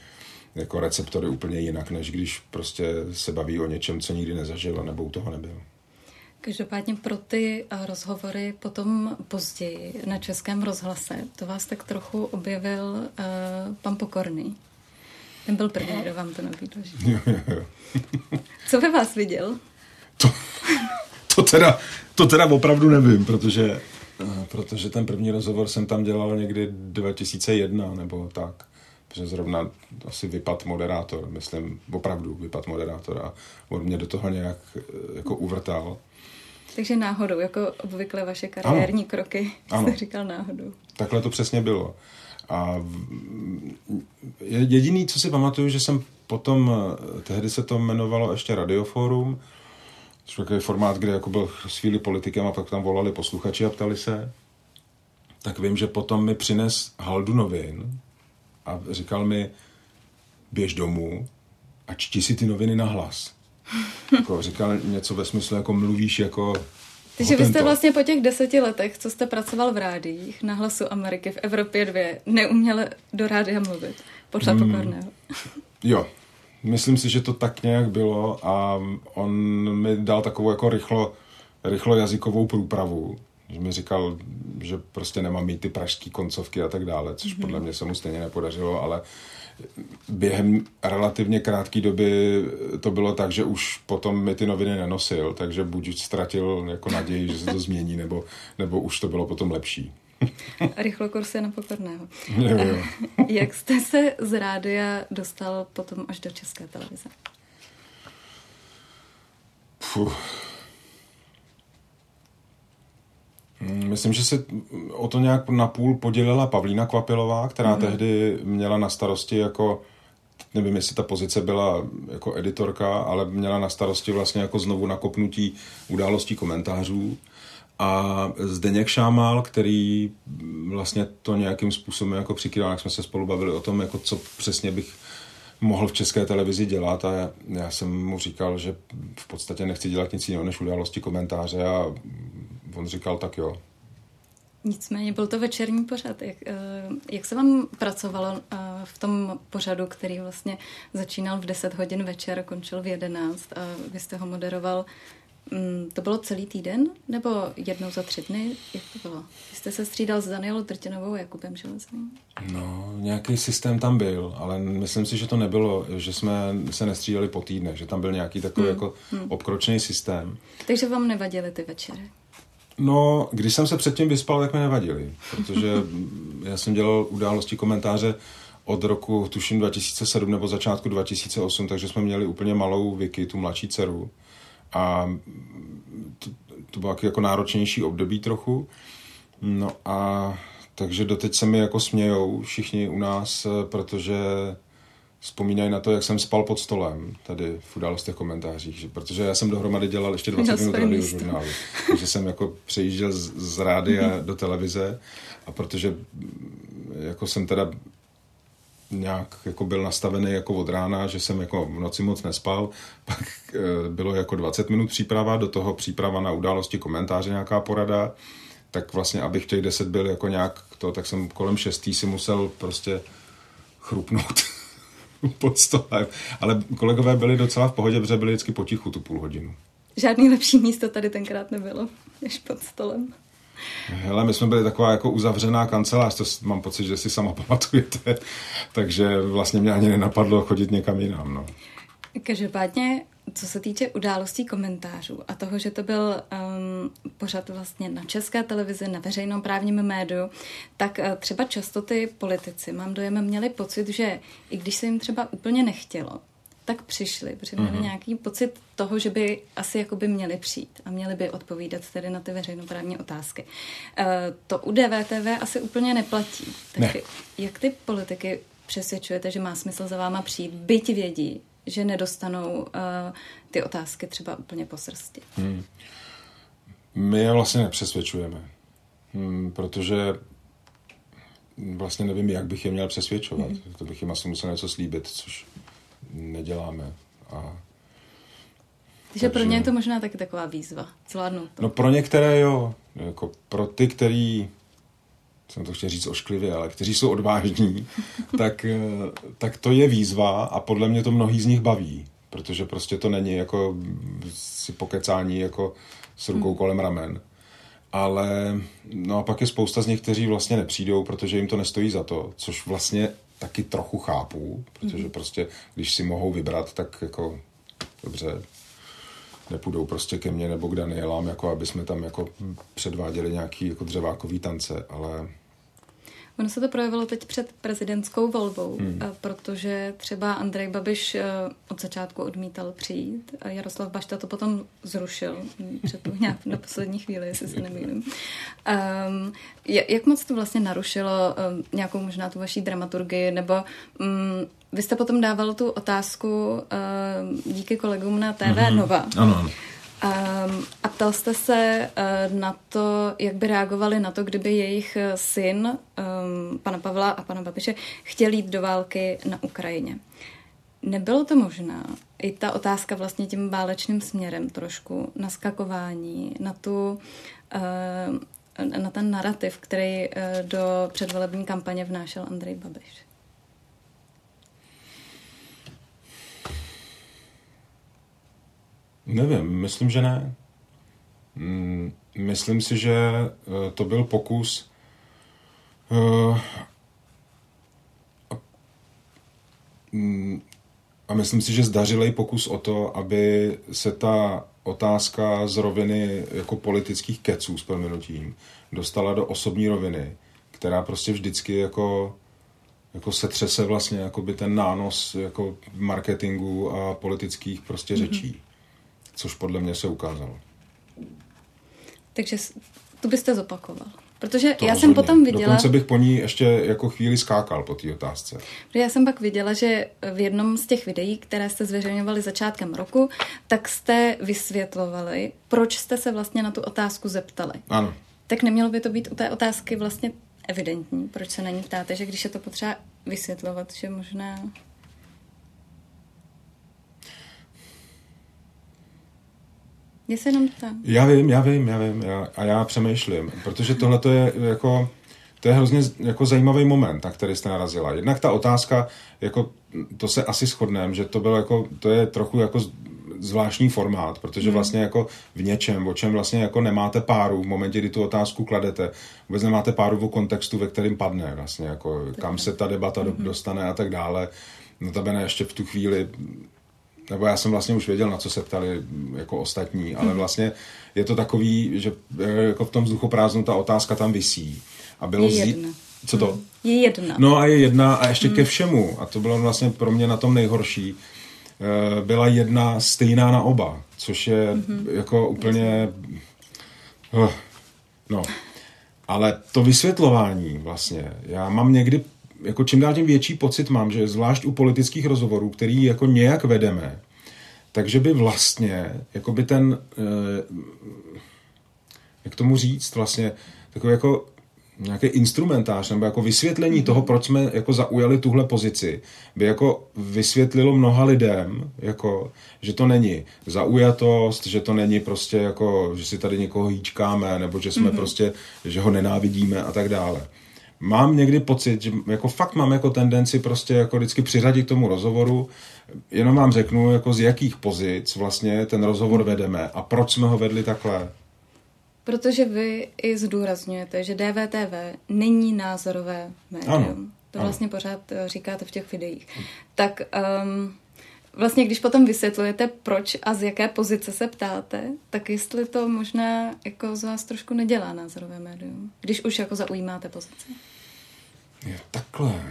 [SPEAKER 2] jako receptory úplně jinak, než když prostě se baví o něčem, co nikdy nezažil, nebo u toho nebyl.
[SPEAKER 1] Každopádně pro ty eh, rozhovory potom později na Českém rozhlase, to vás tak trochu objevil uh, pan Pokorný. Ten byl první, kdo vám to nabídl. [LAUGHS] Co ve vás viděl?
[SPEAKER 2] To, to, teda, to teda opravdu nevím, protože, eh, protože ten první rozhovor jsem tam dělal někdy 2001 nebo tak. Protože zrovna asi vypad moderátor, myslím, opravdu vypad moderátor a on mě do toho nějak eh, jako uvrtal.
[SPEAKER 1] Takže náhodou, jako obvykle vaše kariérní ano. kroky, [LAUGHS]
[SPEAKER 2] Ano.
[SPEAKER 1] jste říkal náhodou.
[SPEAKER 2] Takhle to přesně bylo. A jediný, co si pamatuju, že jsem potom, eh, tehdy se to jmenovalo ještě Radioforum, což takový formát, kde jako byl s chvíli politikem a pak tam volali posluchači a ptali se, tak vím, že potom mi přines haldu novin a říkal mi, běž domů a čti si ty noviny na hlas. Jako říkal něco ve smyslu, jako mluvíš jako
[SPEAKER 1] Takže vy jste vlastně po těch deseti letech, co jste pracoval v rádiích na Hlasu Ameriky v Evropě 2, neuměl do rádia mluvit, podle hmm. Pokorného.
[SPEAKER 2] Jo, myslím si, že to tak nějak bylo a on mi dal takovou jako rychlo, rychlo jazykovou průpravu, že mi říkal, že prostě nemám mít ty pražské koncovky a tak dále, což mm-hmm. podle mě se mu stejně nepodařilo, ale během relativně krátké doby to bylo tak, že už potom mi ty noviny nenosil, takže buď ztratil jako naději, že se to změní, nebo, nebo už to bylo potom lepší.
[SPEAKER 1] Rychlo kursy na pokorného.
[SPEAKER 2] Jo, jo. [LAUGHS]
[SPEAKER 1] Jak jste se z rádia dostal potom až do české televize?
[SPEAKER 2] Puh. Mm, myslím, že se o to nějak napůl podělila Pavlína Kvapilová, která mm-hmm. tehdy měla na starosti jako nevím, jestli ta pozice byla jako editorka, ale měla na starosti vlastně jako znovu nakopnutí událostí komentářů. A Zdeněk Šámal, který vlastně to nějakým způsobem jako přikýval, jak jsme se spolu bavili o tom, jako co přesně bych mohl v české televizi dělat a já, já jsem mu říkal, že v podstatě nechci dělat nic jiného než události komentáře a on říkal, tak jo.
[SPEAKER 1] Nicméně byl to večerní pořad. Jak, eh, jak se vám pracovalo eh, v tom pořadu, který vlastně začínal v 10 hodin večer, končil v 11 a vy jste ho moderoval mm, to bylo celý týden? Nebo jednou za tři dny? Jak to bylo? Vy jste se střídal s Danielou Trtinovou a Jakubem Železným?
[SPEAKER 2] No, nějaký systém tam byl, ale myslím si, že to nebylo, že jsme se nestřídali po týdnech, že tam byl nějaký takový hmm. jako hmm. obkročný systém.
[SPEAKER 1] Takže vám nevadily ty večery?
[SPEAKER 2] No, když jsem se předtím vyspal, tak mi nevadili, protože [LAUGHS] já jsem dělal události komentáře od roku, tuším, 2007 nebo začátku 2008, takže jsme měli úplně malou Vicky, tu mladší dceru. A to, to bylo jako náročnější období trochu. No a takže doteď se mi jako smějou všichni u nás, protože vzpomínají na to, jak jsem spal pod stolem tady v událostech komentářích, že, protože já jsem dohromady dělal ještě 20 minut radiožurnálu, takže jsem jako přejížděl z, z rádia mm-hmm. do televize a protože mm, jako jsem teda nějak jako byl nastavený jako od rána, že jsem jako v noci moc nespal, [LAUGHS] pak e, bylo jako 20 minut příprava, do toho příprava na události komentáře, nějaká porada, tak vlastně, abych těch 10 byl jako nějak to, tak jsem kolem 6 si musel prostě chrupnout [LAUGHS] [LAUGHS] pod stolem. Ale kolegové byli docela v pohodě, protože byli vždycky potichu tu půl hodinu.
[SPEAKER 1] Žádný lepší místo tady tenkrát nebylo, než pod stolem.
[SPEAKER 2] Hele, my jsme byli taková jako uzavřená kancelář, to mám pocit, že si sama [LAUGHS] pamatujete, takže vlastně mě ani nenapadlo chodit někam jinam. No.
[SPEAKER 1] Každopádně co se týče událostí komentářů a toho, že to byl um, pořad vlastně na české televizi, na veřejnom právním médiu, tak uh, třeba často ty politici, mám dojem, měli pocit, že i když se jim třeba úplně nechtělo, tak přišli, protože měli mm-hmm. nějaký pocit toho, že by asi jako by měli přijít a měli by odpovídat tedy na ty veřejnoprávní otázky. Uh, to u DVTV asi úplně neplatí. Tak ne. jak ty politiky přesvědčujete, že má smysl za váma přijít, byť vědí, že nedostanou uh, ty otázky třeba úplně po srsti. Hmm.
[SPEAKER 2] My je vlastně nepřesvědčujeme, hmm, protože vlastně nevím, jak bych je měl přesvědčovat. Hmm. To bych jim asi musel něco slíbit, což neděláme. A
[SPEAKER 1] takže, pro ně je to možná taky taková výzva, zvládnout to.
[SPEAKER 2] No pro některé jo, jako pro ty, který jsem to chtěl říct ošklivě, ale kteří jsou odvážní, [LAUGHS] tak, eh, tak to je výzva a podle mě to mnohý z nich baví, protože prostě to není jako si pokecání jako s rukou hmm. kolem ramen. Ale no a pak je spousta z nich, kteří vlastně nepřijdou, protože jim to nestojí za to, což vlastně taky trochu chápu, protože hmm. prostě, když si mohou vybrat, tak jako dobře, nepůjdou prostě ke mně nebo k Danielám, jako aby jsme tam jako předváděli nějaký jako dřevákový tance, ale
[SPEAKER 1] Ono se to projevilo teď před prezidentskou volbou, hmm. protože třeba Andrej Babiš eh, od začátku odmítal přijít a Jaroslav Bašta to potom zrušil před nějak na poslední chvíli, jestli se nemýlím. Um, jak moc to vlastně narušilo um, nějakou možná tu vaší dramaturgii, nebo um, vy jste potom dával tu otázku uh, díky kolegům na TV mm-hmm. Nova.
[SPEAKER 2] Ano, ano.
[SPEAKER 1] Um, a ptal jste se uh, na to, jak by reagovali na to, kdyby jejich eh, syn, um, pana Pavla a pana Babiše, chtěl jít do války na Ukrajině. Nebylo to možná. I ta otázka vlastně tím válečným směrem trošku, naskakování, na tu, eh, na ten narrativ, který eh, do předvolební kampaně vnášel Andrej Babiš.
[SPEAKER 2] Nevím, myslím, že ne. Mm, myslím si, že eh, to byl pokus mm, a myslím si, že zdařilej pokus o to, aby se ta otázka z roviny jako politických keců s proměnutím dostala do osobní roviny, která prostě vždycky jako, jako se třese vlastně jako by ten nános jako marketingu a politických prostě mm-hmm. Což podle mě se ukázalo.
[SPEAKER 1] Takže to byste zopakoval. Protože to já rozhodně. jsem potom viděla...
[SPEAKER 2] Dokonce bych po ní ještě jako chvíli skákal po té otázce.
[SPEAKER 1] Protože já jsem pak viděla, že v jednom z těch videí, které jste zveřejňovali začátkem roku, tak jste vysvětlovali, proč jste se vlastně na tu otázku zeptali.
[SPEAKER 2] Ano.
[SPEAKER 1] Tak nemělo by to být u té otázky vlastně evidentní, proč se na ní ptáte, že když je to potřeba vysvětlovat, že možná Já se jenom ptám.
[SPEAKER 2] Já vím, já vím, já vím. Já, a já přemýšlím, protože tohle to je jako... To je hrozně jako zajímavý moment, na který jste narazila. Jednak ta otázka, jako to se asi shodneme, že to bylo jako, to je trochu jako zvláštní formát, protože hmm. vlastně jako v něčem, o čem vlastně jako nemáte páru v momentě, kdy tu otázku kladete, vůbec nemáte páru o kontextu, ve kterým padne vlastně, jako kam se ta debata hmm. dostane a tak dále. Notabene ještě v tu chvíli nebo já jsem vlastně už věděl, na co se ptali jako ostatní, ale mhm. vlastně je to takový, že eh, jako v tom vzduchoprázdnu ta otázka tam visí.
[SPEAKER 1] A bylo je jedna. Zí...
[SPEAKER 2] Co to?
[SPEAKER 1] Hmm. Je jedna.
[SPEAKER 2] No a je jedna a ještě hmm. ke všemu, a to bylo vlastně pro mě na tom nejhorší, eh, byla jedna stejná na oba, což je hmm. jako úplně... No. Ale to vysvětlování vlastně, já mám někdy jako čím dál tím větší pocit mám, že zvlášť u politických rozhovorů, který jako nějak vedeme, takže by vlastně, jako by ten, eh, jak tomu říct, vlastně takový jako nějaký instrumentář nebo jako vysvětlení mm-hmm. toho, proč jsme jako zaujali tuhle pozici, by jako vysvětlilo mnoha lidem, jako, že to není zaujatost, že to není prostě jako, že si tady někoho hýčkáme, nebo že jsme mm-hmm. prostě, že ho nenávidíme a tak dále mám někdy pocit, že jako fakt mám jako tendenci prostě jako vždycky přiřadit k tomu rozhovoru, jenom vám řeknu, jako z jakých pozic vlastně ten rozhovor vedeme a proč jsme ho vedli takhle.
[SPEAKER 1] Protože vy i zdůrazňujete, že DVTV není názorové médium. Ano, to vlastně ano. pořád eh, říkáte v těch videích. Tak um, vlastně, když potom vysvětlujete, proč a z jaké pozice se ptáte, tak jestli to možná jako z vás trošku nedělá názorové médium, když už jako zaujímáte pozici.
[SPEAKER 2] Je takhle.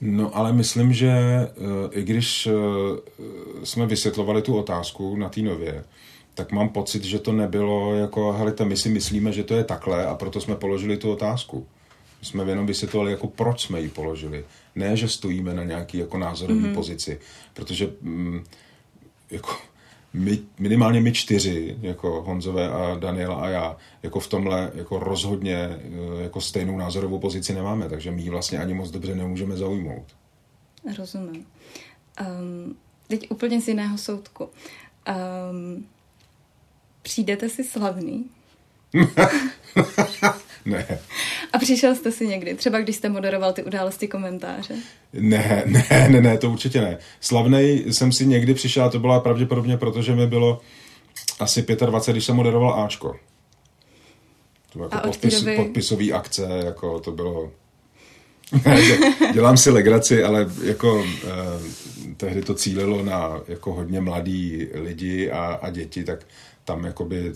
[SPEAKER 2] No ale myslím, že uh, i když uh, jsme vysvětlovali tu otázku na té nově, tak mám pocit, že to nebylo jako, hele, my si myslíme, že to je takhle a proto jsme položili tu otázku. My jsme jenom vysvětlovali, jako proč jsme ji položili. Ne, že stojíme na nějaký jako názorový mm-hmm. pozici, protože mm, jako my, minimálně my čtyři, jako Honzové a Daniela a já, jako v tomhle jako rozhodně eh, jako stejnou názorovou pozici nemáme, takže my ji vlastně ani moc dobře nemůžeme zaujmout.
[SPEAKER 1] Rozumím. Um, teď úplně z jiného soudku. Um, přijdete si slavný? [LAUGHS] [LAUGHS]
[SPEAKER 2] ne.
[SPEAKER 1] A přišel jste si někdy, třeba když jste moderoval ty události komentáře?
[SPEAKER 2] Ne, [LAUGHS] ne, ne, ne, to určitě ne. Slavnej jsem si někdy přišel, a to byla pravděpodobně proto, že mi bylo asi 25, když jsem moderoval Ačko. To jako podpis, doby... podpisový akce, jako to bylo... [LAUGHS] Dělám si legraci, ale jako eh, tehdy to cílilo na jako hodně mladý lidi a, a děti, tak tam jakoby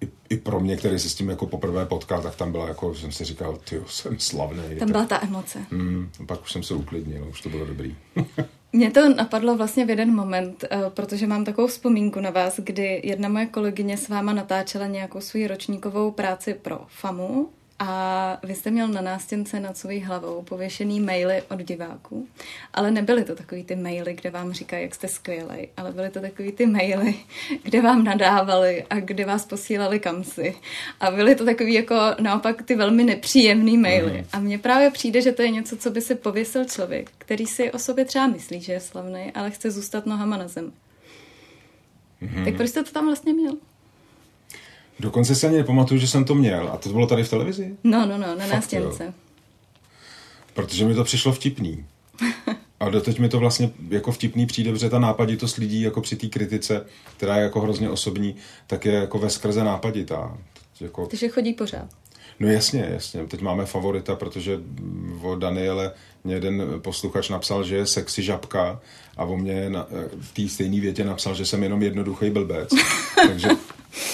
[SPEAKER 2] i, i pro mě, který se s tím jako poprvé potkal, tak tam byla jako, jsem si říkal, ty jsem slavný.
[SPEAKER 1] Tam byla ta emoce.
[SPEAKER 2] Mm, pak už jsem se uklidnil, už to bylo dobrý. [LAUGHS]
[SPEAKER 1] Mě to napadlo vlastně v jeden moment, eh, protože mám takovou vzpomínku na vás, kdy jedna moje kolegyně s váma natáčela nějakou svou ročníkovou práci pro FAMu a vy jste měl na nástěnce nad svou hlavou pověšený maily od diváků, ale nebyly to takový ty maily, kde vám říkají, jak jste skvělej, ale byly to takový ty maily, [LAUGHS] kde vám nadávali a kde vás posílali kamsi. A byly to takový jako naopak ty velmi nepříjemný maily. Mm. A mně právě přijde, že to je něco, co by si pověsil člověk, který si o sobě třeba myslí, že je slavný, ale chce zůstat nohama na zemi. Mm. Tak proč jste to tam vlastně měl?
[SPEAKER 2] Dokonce se ani nepamatuju, že jsem to měl. A to bylo tady v televizi?
[SPEAKER 1] No, no, no, na nástěnce.
[SPEAKER 2] Protože mi to přišlo vtipný. [LAUGHS] A doteď mi to vlastně jako vtipný přijde, protože ta nápaditost lidí jako při té kritice, která je jako hrozně osobní, tak je jako ve skrze nápaditá. Jako...
[SPEAKER 1] Takže chodí pořád.
[SPEAKER 2] No jasně, jasně. Teď máme favorita, protože o Daniele mě jeden posluchač napsal, že je sexy žabka a o mě na, v té stejné větě napsal, že jsem jenom jednoduchý blbec. [LAUGHS] Takže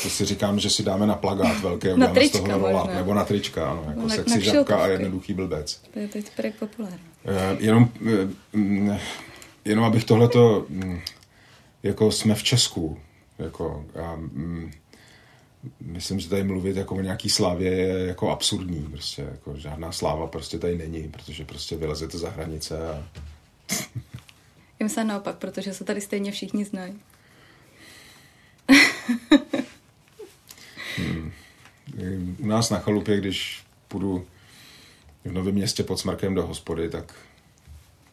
[SPEAKER 2] to si říkám, že si dáme na plagát velké,
[SPEAKER 1] na trička,
[SPEAKER 2] z toho rola, nebo na trička, ano, jako na, sexy na žabka a jednoduchý blbec.
[SPEAKER 1] To je teď populární.
[SPEAKER 2] Uh, jenom, uh, jenom abych tohleto, um, jako jsme v Česku, jako, um, myslím, že tady mluvit jako o nějaký slávě je jako absurdní, prostě, jako žádná sláva prostě tady není, protože prostě vylezete za hranice a... [LAUGHS]
[SPEAKER 1] Já myslím naopak, protože se tady stejně všichni znají. [LAUGHS]
[SPEAKER 2] U nás na chalupě, když půjdu v Novém městě pod Smrkem do hospody, tak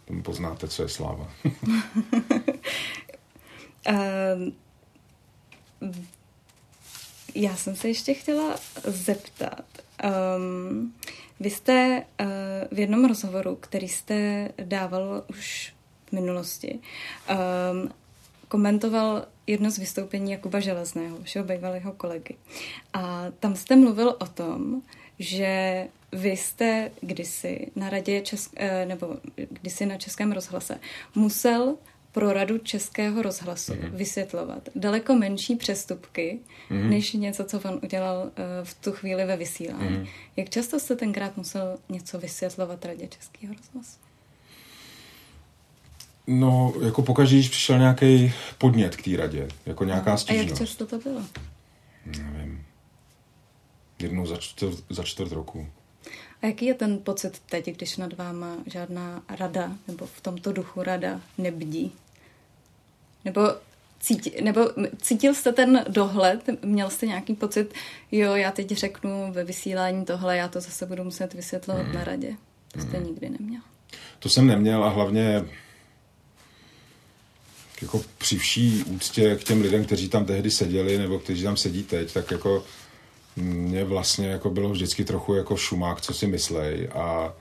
[SPEAKER 2] tam poznáte, co je sláva.
[SPEAKER 1] um, [LAUGHS] já jsem se ještě chtěla zeptat. Um, vy jste uh, v jednom rozhovoru, který jste dával už v minulosti, um, komentoval jedno z vystoupení Jakuba Železného, vašeho bývalého kolegy. A tam jste mluvil o tom, že vy jste kdysi na radě Česk- eh, nebo kdysi na Českém rozhlase musel pro radu Českého rozhlasu mm-hmm. vysvětlovat daleko menší přestupky, mm-hmm. než něco, co on udělal uh, v tu chvíli ve vysílání. Mm-hmm. Jak často jste tenkrát musel něco vysvětlovat radě Českého rozhlasu?
[SPEAKER 2] No, jako pokaždé, když přišel nějaký podnět k té radě, jako nějaká stížnost.
[SPEAKER 1] A jak často to bylo?
[SPEAKER 2] Nevím. Jednou za čtvrt, za čtvrt roku.
[SPEAKER 1] A jaký je ten pocit teď, když nad váma žádná rada, nebo v tomto duchu rada nebdí? Nebo, cíti, nebo cítil jste ten dohled? Měl jste nějaký pocit, jo, já teď řeknu ve vysílání tohle, já to zase budu muset vysvětlovat hmm. na radě? To jste hmm. nikdy neměl.
[SPEAKER 2] To jsem neměl a hlavně jako při vší úctě k těm lidem, kteří tam tehdy seděli, nebo kteří tam sedí teď, tak jako mě vlastně jako bylo vždycky trochu jako šumák, co si myslej a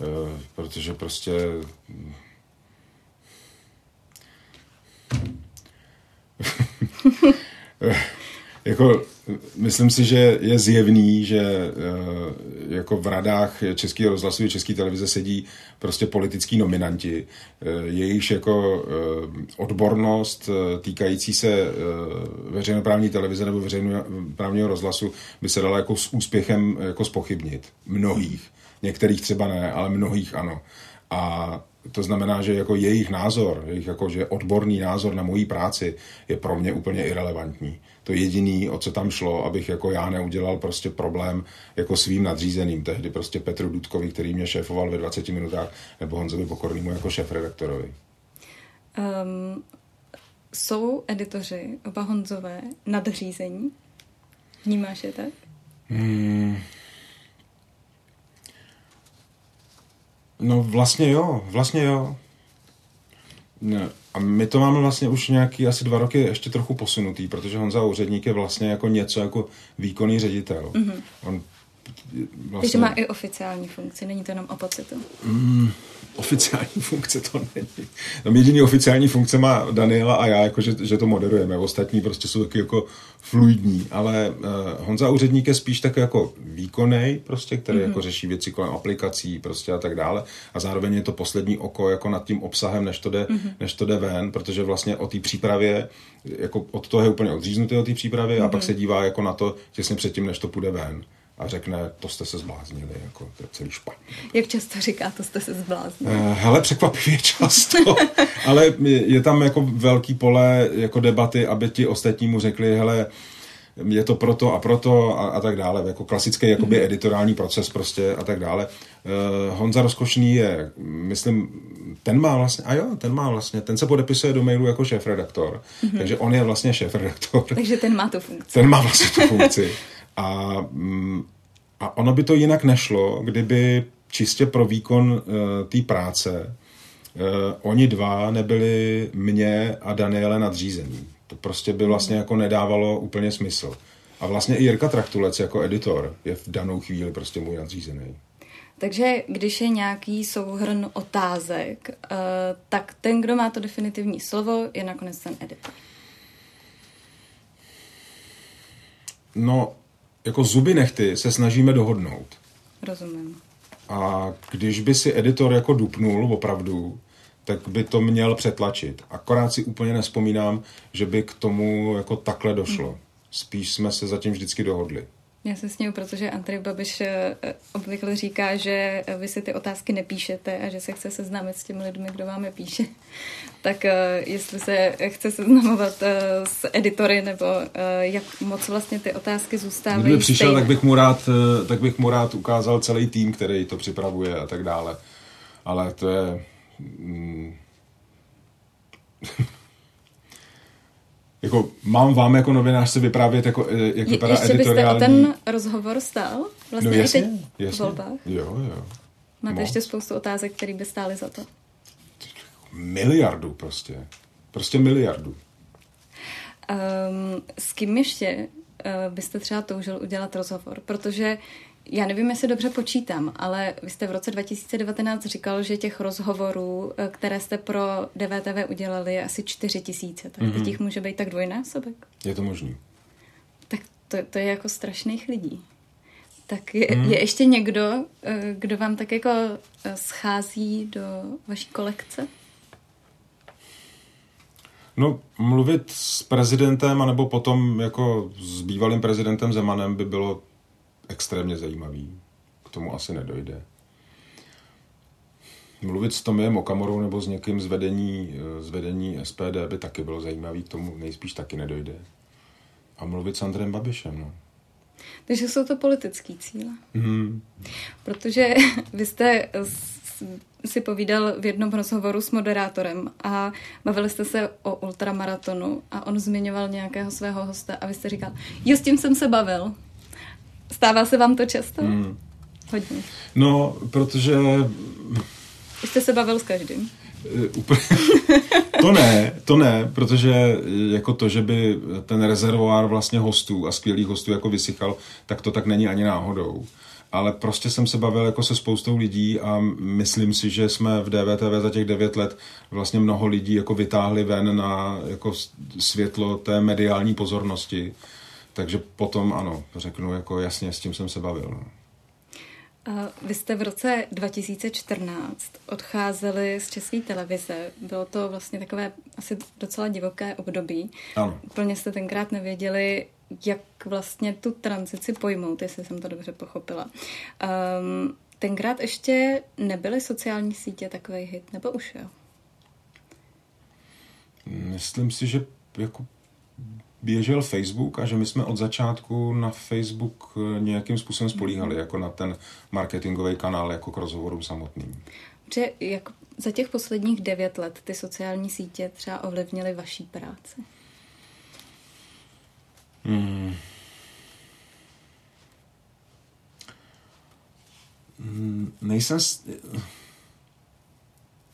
[SPEAKER 2] e, protože prostě [LAUGHS] [LAUGHS] jako myslím si, že je zjevný, že eh, jako v radách České rozhlasu České televize sedí prostě politický nominanti. Eh, jejichž jako eh, odbornost týkající se veřejnoprávní televize nebo veřejnoprávního rozhlasu by se dala jako s úspěchem jako spochybnit. Mnohých. Některých třeba ne, ale mnohých ano. A to znamená, že jako jejich názor, jejich jako, že odborný názor na moji práci je pro mě úplně irrelevantní. To jediný, o co tam šlo, abych jako já neudělal prostě problém jako svým nadřízeným. Tehdy prostě Petru Dudkovi, který mě šéfoval ve 20 minutách, nebo Honzovi Pokornýmu jako šéf-redaktorovi. Um,
[SPEAKER 1] jsou editoři, oba Honzové, nadřízení? Vnímáš je tak? Hmm.
[SPEAKER 2] No vlastně jo, vlastně jo. Ne. A my to máme vlastně už nějaký asi dva roky ještě trochu posunutý, protože Honza Úředník je vlastně jako něco jako výkonný ředitel. Mm-hmm. On
[SPEAKER 1] vlastně... Takže má i oficiální funkci, není to jenom o pocitu.
[SPEAKER 2] Mm, oficiální [LAUGHS] funkce to není. Tam jediný oficiální funkce má Daniela a já, jako že, že to moderujeme. Ostatní prostě jsou taky jako fluidní, ale uh, Honza Úředník je spíš tak jako výkonný, prostě, který mm-hmm. jako řeší věci kolem aplikací prostě a tak dále. A zároveň je to poslední oko jako nad tím obsahem, než to jde, mm-hmm. než to jde ven, protože vlastně o té přípravě, jako od toho je úplně odříznutý o té přípravě mm-hmm. a pak mhm. se dívá jako na to těsně předtím, než to půjde ven a řekne, to jste se zbláznili, jako to je celý špatně.
[SPEAKER 1] Jak často říká, to jste se zbláznili?
[SPEAKER 2] Uh, hele, překvapivě [LAUGHS] často, ale je tam jako velký pole jako debaty, aby ti ostatní mu řekli, hele, je to proto a proto a, a tak dále, jako klasický jakoby mm. editoriální proces prostě a tak dále. Uh, Honza Rozkošný je, myslím, ten má vlastně, a jo, ten má vlastně, ten se podepisuje do mailu jako šéf-redaktor, mm-hmm. takže on je vlastně šéf-redaktor.
[SPEAKER 1] Takže ten má tu funkci.
[SPEAKER 2] Ten má vlastně tu funkci. [LAUGHS] A, mm, a ono by to jinak nešlo, kdyby čistě pro výkon uh, té práce uh, oni dva nebyli mě a Daniele nadřízení. To prostě by vlastně jako nedávalo úplně smysl. A vlastně i Jirka Trachtulec jako editor je v danou chvíli prostě můj nadřízený.
[SPEAKER 1] Takže když je nějaký souhrn otázek, uh, tak ten, kdo má to definitivní slovo, je nakonec ten editor.
[SPEAKER 2] No, jako zuby nechty se snažíme dohodnout.
[SPEAKER 1] Rozumím.
[SPEAKER 2] A když by si editor jako dupnul opravdu, tak by to měl přetlačit. Akorát si úplně nespomínám, že by k tomu jako takhle došlo. Hmm. Spíš jsme se zatím vždycky dohodli.
[SPEAKER 1] Já se sněju, protože Andrej Babiš eh, obvykle říká, že vy si ty otázky nepíšete a že se chce seznámit s těmi lidmi, kdo vám je píše. [LAUGHS] Tak eh, jestli se chce seznamovat eh, s editory, nebo jak moc vlastně ty otázky zůstávají
[SPEAKER 2] Kdyby přišel, stejné. tak bych, mu rád, tak bych mu rád ukázal celý tým, který to připravuje a tak dále. Ale to je... Mm, jako mám vám jako novinář se vyprávět, jako, eh, jak vypadá
[SPEAKER 1] Ještě
[SPEAKER 2] editoriální...
[SPEAKER 1] byste o ten rozhovor stál? Vlastně
[SPEAKER 2] no jasně,
[SPEAKER 1] teď
[SPEAKER 2] jasně.
[SPEAKER 1] volbách?
[SPEAKER 2] Jo, jo.
[SPEAKER 1] Máte
[SPEAKER 2] Moc.
[SPEAKER 1] ještě spoustu otázek, které by stály za to.
[SPEAKER 2] Miliardu prostě. Prostě miliardu.
[SPEAKER 1] Um, s kým ještě uh, byste třeba toužil udělat rozhovor? Protože já nevím, jestli dobře počítám, ale vy jste v roce 2019 říkal, že těch rozhovorů, eh, které jste pro DVTV udělali, je asi 4 tisíce. Tak mm-hmm. teď jich může být tak dvojnásobek.
[SPEAKER 2] Je to možný.
[SPEAKER 1] Tak to, to je jako strašných lidí. Tak je, mm. je ještě někdo, eh, kdo vám tak jako eh, schází do vaší kolekce?
[SPEAKER 2] No, mluvit s prezidentem, anebo potom jako s bývalým prezidentem Zemanem by bylo extrémně zajímavý. K tomu asi nedojde. Mluvit s Tomiem Okamorou nebo s někým z vedení, z vedení SPD by taky bylo zajímavý, k tomu nejspíš taky nedojde. A mluvit s Andrem Babišem, no.
[SPEAKER 1] Takže jsou to politický cíle.
[SPEAKER 2] Mm.
[SPEAKER 1] Protože [LAUGHS] vy jste si povídal v jednom rozhovoru s moderátorem a bavili jste se o ultramaratonu a on zmiňoval nějakého svého hosta a vy jste říkal, jo, s tím jsem se bavil. Stává se vám to často? Hmm. Hodně.
[SPEAKER 2] No, protože...
[SPEAKER 1] Jste se bavil s každým?
[SPEAKER 2] Eh, úplně. to ne, to ne, protože jako to, že by ten rezervoár vlastně hostů a skvělých hostů jako vysychal, tak to tak není ani náhodou. Ale prostě jsem se bavil jako se spoustou lidí a myslím si, že jsme v DVTV za těch devět let vlastně mnoho lidí jako vytáhli ven na jako světlo té mediální pozornosti takže potom ano, řeknu jako jasně, s tím jsem se bavil. No.
[SPEAKER 1] Vy jste v roce 2014 odcházeli z české televize. Bylo to vlastně takové asi docela divoké období.
[SPEAKER 2] Ano.
[SPEAKER 1] Úplně jste tenkrát nevěděli, jak vlastně tu tranzici pojmout, jestli jsem to dobře pochopila. Um, tenkrát ještě nebyly sociální sítě takový hit, nebo už jo?
[SPEAKER 2] Myslím si, že jako běžel Facebook a že my jsme od začátku na Facebook eh, nějakým způsobem spolíhali, jako na ten marketingový kanál, jako k rozhovorům samotným.
[SPEAKER 1] Že jak za těch posledních devět let ty sociální sítě třeba ovlivnily vaší práci?
[SPEAKER 2] Hmm. Nejsem...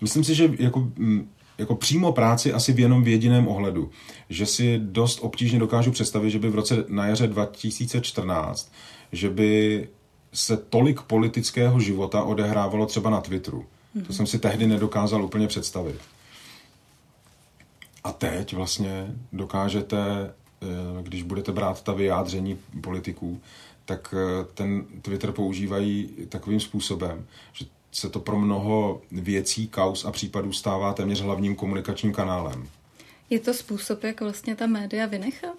[SPEAKER 2] Myslím si, že jako mm, jako přímo práci asi v jenom v jediném ohledu, že si dost obtížně dokážu představit, že by v roce na jaře 2014, že by se tolik politického života odehrávalo třeba na Twitteru. Mm-hmm. To jsem si tehdy nedokázal úplně představit. A teď vlastně dokážete, eh, když budete brát ta vyjádření politiků, tak eh, ten Twitter používají takovým způsobem, že se to pro mnoho věcí, kaus a případů stává téměř hlavním komunikačním kanálem.
[SPEAKER 1] Je to způsob, jak vlastně ta média vynechat?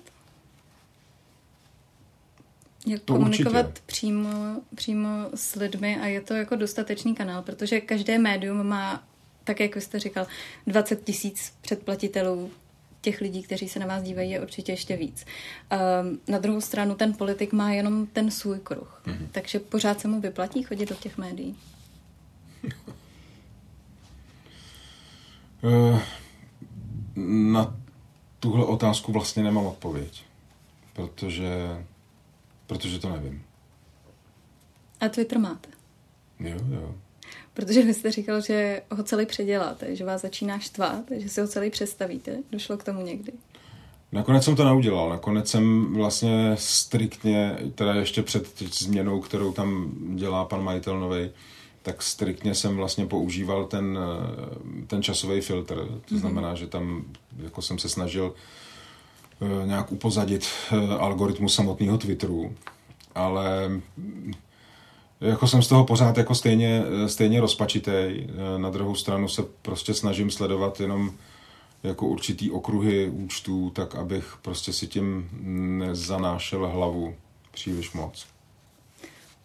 [SPEAKER 1] Jak to komunikovat určitě. přímo, přímo s lidmi a je to jako dostatečný kanál, protože každé médium má, tak jak jste říkal, 20 tisíc předplatitelů těch lidí, kteří se na vás dívají, je určitě ještě víc. Um, na druhou stranu ten politik má jenom ten svůj kruh, mm-hmm. takže pořád se mu vyplatí chodit do těch médií.
[SPEAKER 2] Eh, na tuhle otázku vlastně nemám odpověď, protože, protože to nevím.
[SPEAKER 1] A Twitter máte?
[SPEAKER 2] Jo, jo.
[SPEAKER 1] Protože vy jste říkal, že ho celý předěláte, že vás začíná štvát, že si ho celý přestavíte. Došlo k tomu někdy?
[SPEAKER 2] Nakonec jsem to neudělal. Nakonec jsem vlastně striktně, teda ještě před změnou, kterou tam dělá pan majitel novej, tak striktně jsem vlastně používal ten, ten časový filtr. To mm-hmm. znamená, že tam jako jsem se snažil eh, nějak upozadit eh, algoritmus samotného Twitteru. Ale jako jsem z toho pořád jako stejně, stejně rozpačitej. Na druhou stranu se prostě snažím sledovat jenom jako určitý okruhy účtů, tak abych prostě si tím nezanášel hlavu příliš moc.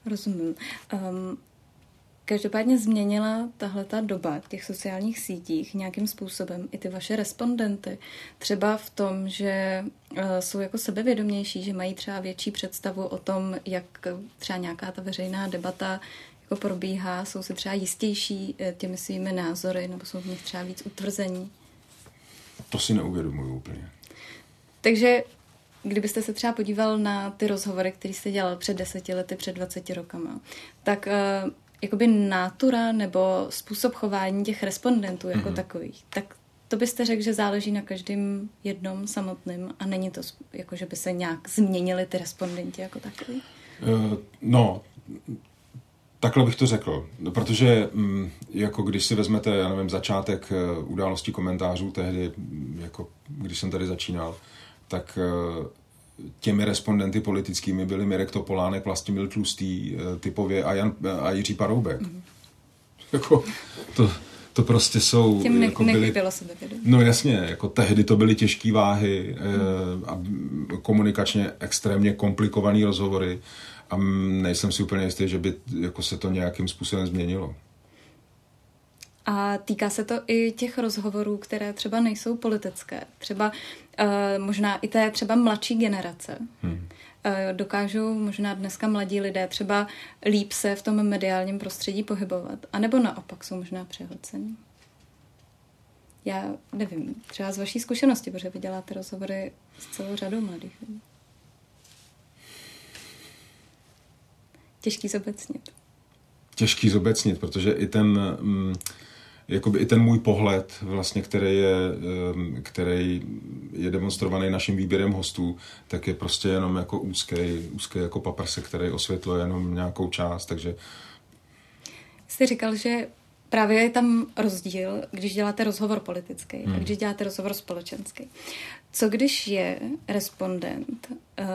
[SPEAKER 1] Rozumím. Um, Každopádně změnila tahle ta doba těch sociálních sítích nějakým způsobem i ty vaše respondenty. Třeba v tom, že uh, jsou jako sebevědomější, že mají třeba větší představu o tom, jak třeba nějaká ta veřejná debata jako probíhá, jsou si třeba jistější eh, těmi svými názory, nebo jsou v nich třeba víc utvrzení.
[SPEAKER 2] To si neuvědomuju úplně.
[SPEAKER 1] Takže kdybyste se třeba podíval na ty rozhovory, které jste dělal před deseti lety, před 20 rokama, tak uh, jakoby nátura nebo způsob chování těch respondentů jako mm-hmm. takových, tak to byste řekl, že záleží na každém jednom samotným a není to jako, že by se nějak změnili ty respondenti jako takový?
[SPEAKER 2] Uh, no, Takhle bych to řekl, protože mm, jako když si vezmete, já nevím, začátek eh, události komentářů tehdy, jako když jsem tady začínal, tak eh, těmi respondenty politickými byli Mirek Topolánek, Vlastimil Tlustý, eh, typově a, Jan, a Jiří Paroubek. Mm-hmm. Jako, to, to prostě jsou...
[SPEAKER 1] Těm ne,
[SPEAKER 2] jako
[SPEAKER 1] byly,
[SPEAKER 2] No jasně, jako tehdy to byly těžké váhy mm. a komunikačně extrémně komplikované rozhovory a nejsem si úplně jistý, že by jako se to nějakým způsobem změnilo.
[SPEAKER 1] A týká se to i těch rozhovorů, které třeba nejsou politické. Třeba uh, možná i té třeba mladší generace. Hmm. Uh, dokážou možná dneska mladí lidé třeba líp se v tom mediálním prostředí pohybovat. A nebo naopak jsou možná přehlcení. Já nevím, třeba z vaší zkušenosti, protože vy děláte rozhovory s celou řadou mladých lidí. Těžký zobecnit.
[SPEAKER 2] Těžký zobecnit, protože i ten... Jakoby i ten můj pohled, vlastně, který je, který je demonstrovaný naším výběrem hostů, tak je prostě jenom jako úzký, úzký jako paprse, který osvětluje jenom nějakou část, takže...
[SPEAKER 1] Jste říkal, že právě je tam rozdíl, když děláte rozhovor politický hmm. a když děláte rozhovor společenský. Co když je respondent uh,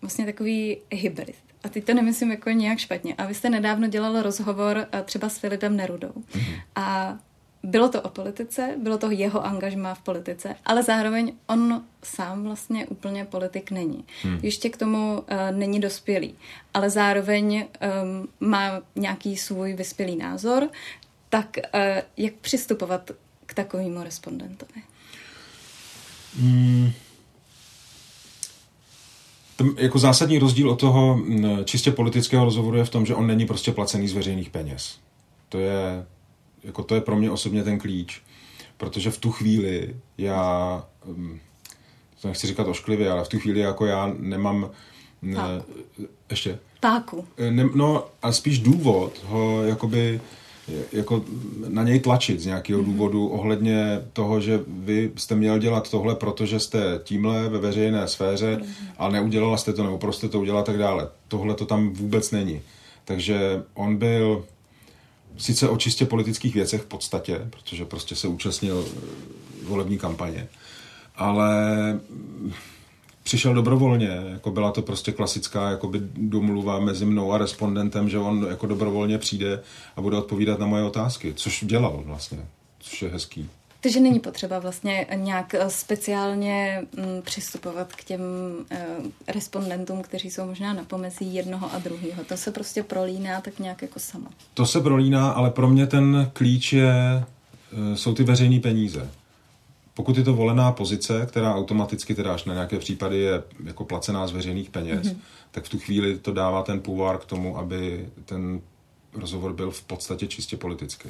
[SPEAKER 1] vlastně takový hybrid? A teď to nemyslím jako nějak špatně. A vy jste nedávno dělal rozhovor uh, třeba s Filipem Nerudou. Hmm. A bylo to o politice, bylo to jeho angažmá v politice, ale zároveň on sám vlastně úplně politik není. Hmm. Ještě k tomu uh, není dospělý, ale zároveň um, má nějaký svůj vyspělý názor, tak uh, jak přistupovat k takovému respondentovi? Hmm.
[SPEAKER 2] Ten jako zásadní rozdíl od toho čistě politického rozhovoru je v tom, že on není prostě placený z veřejných peněz. To je jako to je pro mě osobně ten klíč. Protože v tu chvíli já, hm, to nechci říkat ošklivě, ale v tu chvíli jako já nemám ne, ještě?
[SPEAKER 1] Páku.
[SPEAKER 2] Ne, no a spíš důvod ho jakoby jako na něj tlačit z nějakého mm-hmm. důvodu ohledně toho, že vy jste měl dělat tohle, protože jste tímhle ve veřejné sféře mm-hmm. a neudělala jste to, nebo prostě to udělat tak dále. Tohle to tam vůbec není. Takže on byl sice o čistě politických věcech v podstatě, protože prostě se účastnil eh, volební kampaně, ale přišel dobrovolně, jako byla to prostě klasická jakoby domluva mezi mnou a respondentem, že on jako dobrovolně přijde a bude odpovídat na moje otázky, což dělal vlastně, což je hezký.
[SPEAKER 1] Takže není potřeba vlastně nějak eh, speciálně mm, přistupovat k těm uh, respondentům, kteří jsou možná na pomezí jednoho a druhého. To se prostě prolíná tak nějak jako samo.
[SPEAKER 2] To se prolíná, ale pro mě ten klíč je, uh, jsou ty veřejné peníze. pokud je to volená pozice, která automaticky teda až na nějaké případy je jako placená z veřejných peněz, mm-hmm. tak v tu chvíli to dává ten půvár k tomu, aby ten rozhovor byl v podstatě čistě politický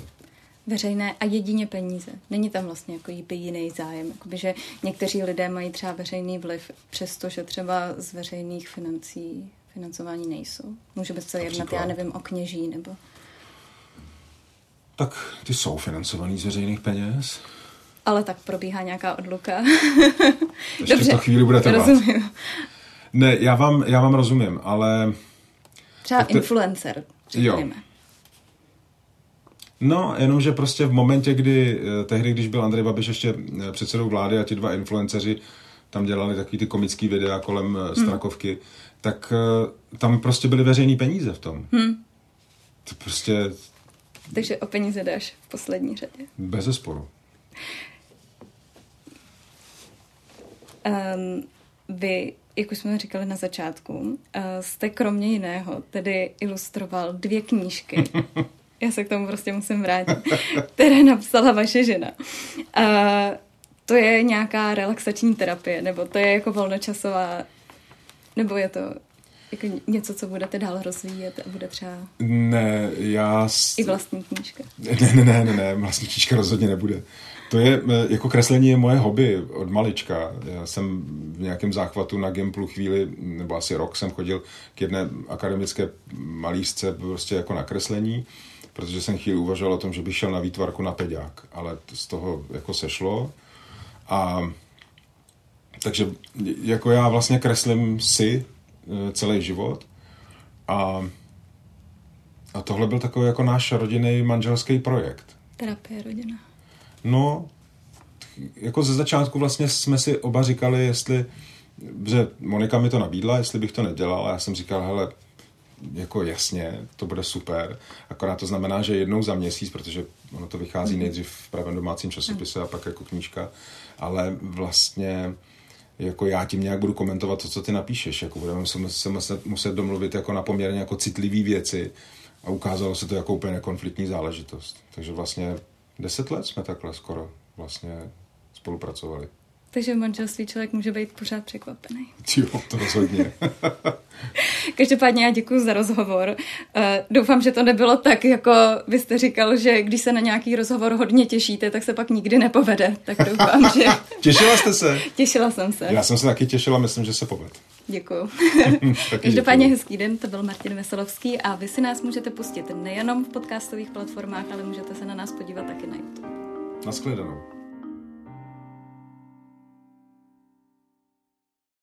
[SPEAKER 1] veřejné a jedině peníze. Není tam vlastně jako jiný zájem. Jakoby, že někteří lidé mají třeba veřejný vliv, přestože třeba z veřejných financí financování nejsou. Může být se jednat, já nevím, o kněží nebo...
[SPEAKER 2] Tak ty jsou financovaný z veřejných peněz.
[SPEAKER 1] Ale tak probíhá nějaká odluka.
[SPEAKER 2] Ještě Dobře, to chvíli bude trvat. Rozumím. Ne, já vám, já vám rozumím, ale...
[SPEAKER 1] Třeba to... influencer, řekněme. Jo.
[SPEAKER 2] No, jenomže prostě v momentě, kdy, eh, tehdy, když byl Andrej Babiš ještě eh, předsedou vlády a ti dva influenceři tam dělali takový ty komický videa kolem eh, hmm. Strakovky, tak tam prostě byly veřejný peníze v tom. Hmm. To prostě...
[SPEAKER 1] Takže o peníze dáš v poslední řadě.
[SPEAKER 2] Bez zesporu.
[SPEAKER 1] Um, vy, jak už jsme říkali na začátku, uh, jste kromě jiného tedy ilustroval dvě knížky. [LAUGHS] já se k tomu prostě musím vrátit, [LAUGHS] které napsala vaše žena. A to je nějaká relaxační terapie, nebo to je jako volnočasová, nebo je to jako něco, co budete dál rozvíjet a bude třeba...
[SPEAKER 2] Ne, já...
[SPEAKER 1] I vlastní knížka. [LAUGHS]
[SPEAKER 2] Ne, ne, ne, ne, ne, vlastní knížka rozhodně nebude. To je, jako kreslení je moje hobby od malička. Já jsem v nějakém záchvatu na Gimplu chvíli, nebo asi rok jsem chodil k jedné akademické malířce prostě jako na kreslení protože jsem chvíli uvažoval o tom, že bych šel na výtvarku na peďák, ale z toho jako sešlo. A takže jako já vlastně kreslím si e, celý život a, a tohle byl takový jako náš rodinný manželský projekt.
[SPEAKER 1] Terapie rodina.
[SPEAKER 2] No, jako ze začátku vlastně jsme si oba říkali, jestli, že Monika mi to nabídla, jestli bych to nedělal a já jsem říkal, hele, jako jasně, to bude super, akorát to znamená, že jednou za měsíc, protože ono to vychází mm. nejdřív v pravém domácím časopise a pak jako knížka, ale vlastně jako já tím nějak budu komentovat to, co ty napíšeš, jako budeme se muset, muset domluvit jako na poměrně jako citlivý věci a ukázalo se to jako úplně konfliktní záležitost. Takže vlastně deset let jsme takhle skoro vlastně spolupracovali.
[SPEAKER 1] Takže v manželství člověk může být pořád překvapený.
[SPEAKER 2] Jo, to rozhodně. [LAUGHS]
[SPEAKER 1] Každopádně já děkuji za rozhovor. Uh, doufám, že to nebylo tak, jako vy jste říkal, že když se na nějaký rozhovor hodně těšíte, tak se pak nikdy nepovede. Tak doufám, že... [LAUGHS]
[SPEAKER 2] Těšila jste se?
[SPEAKER 1] Těšila jsem se.
[SPEAKER 2] Já jsem se taky těšila, myslím, že se povede.
[SPEAKER 1] Děkuji. [LAUGHS] Každopádně hezký den, to byl Martin Veselovský a vy si nás můžete pustit nejenom v podcastových platformách, ale můžete se na nás podívat taky na YouTube.
[SPEAKER 2] Naschledanou.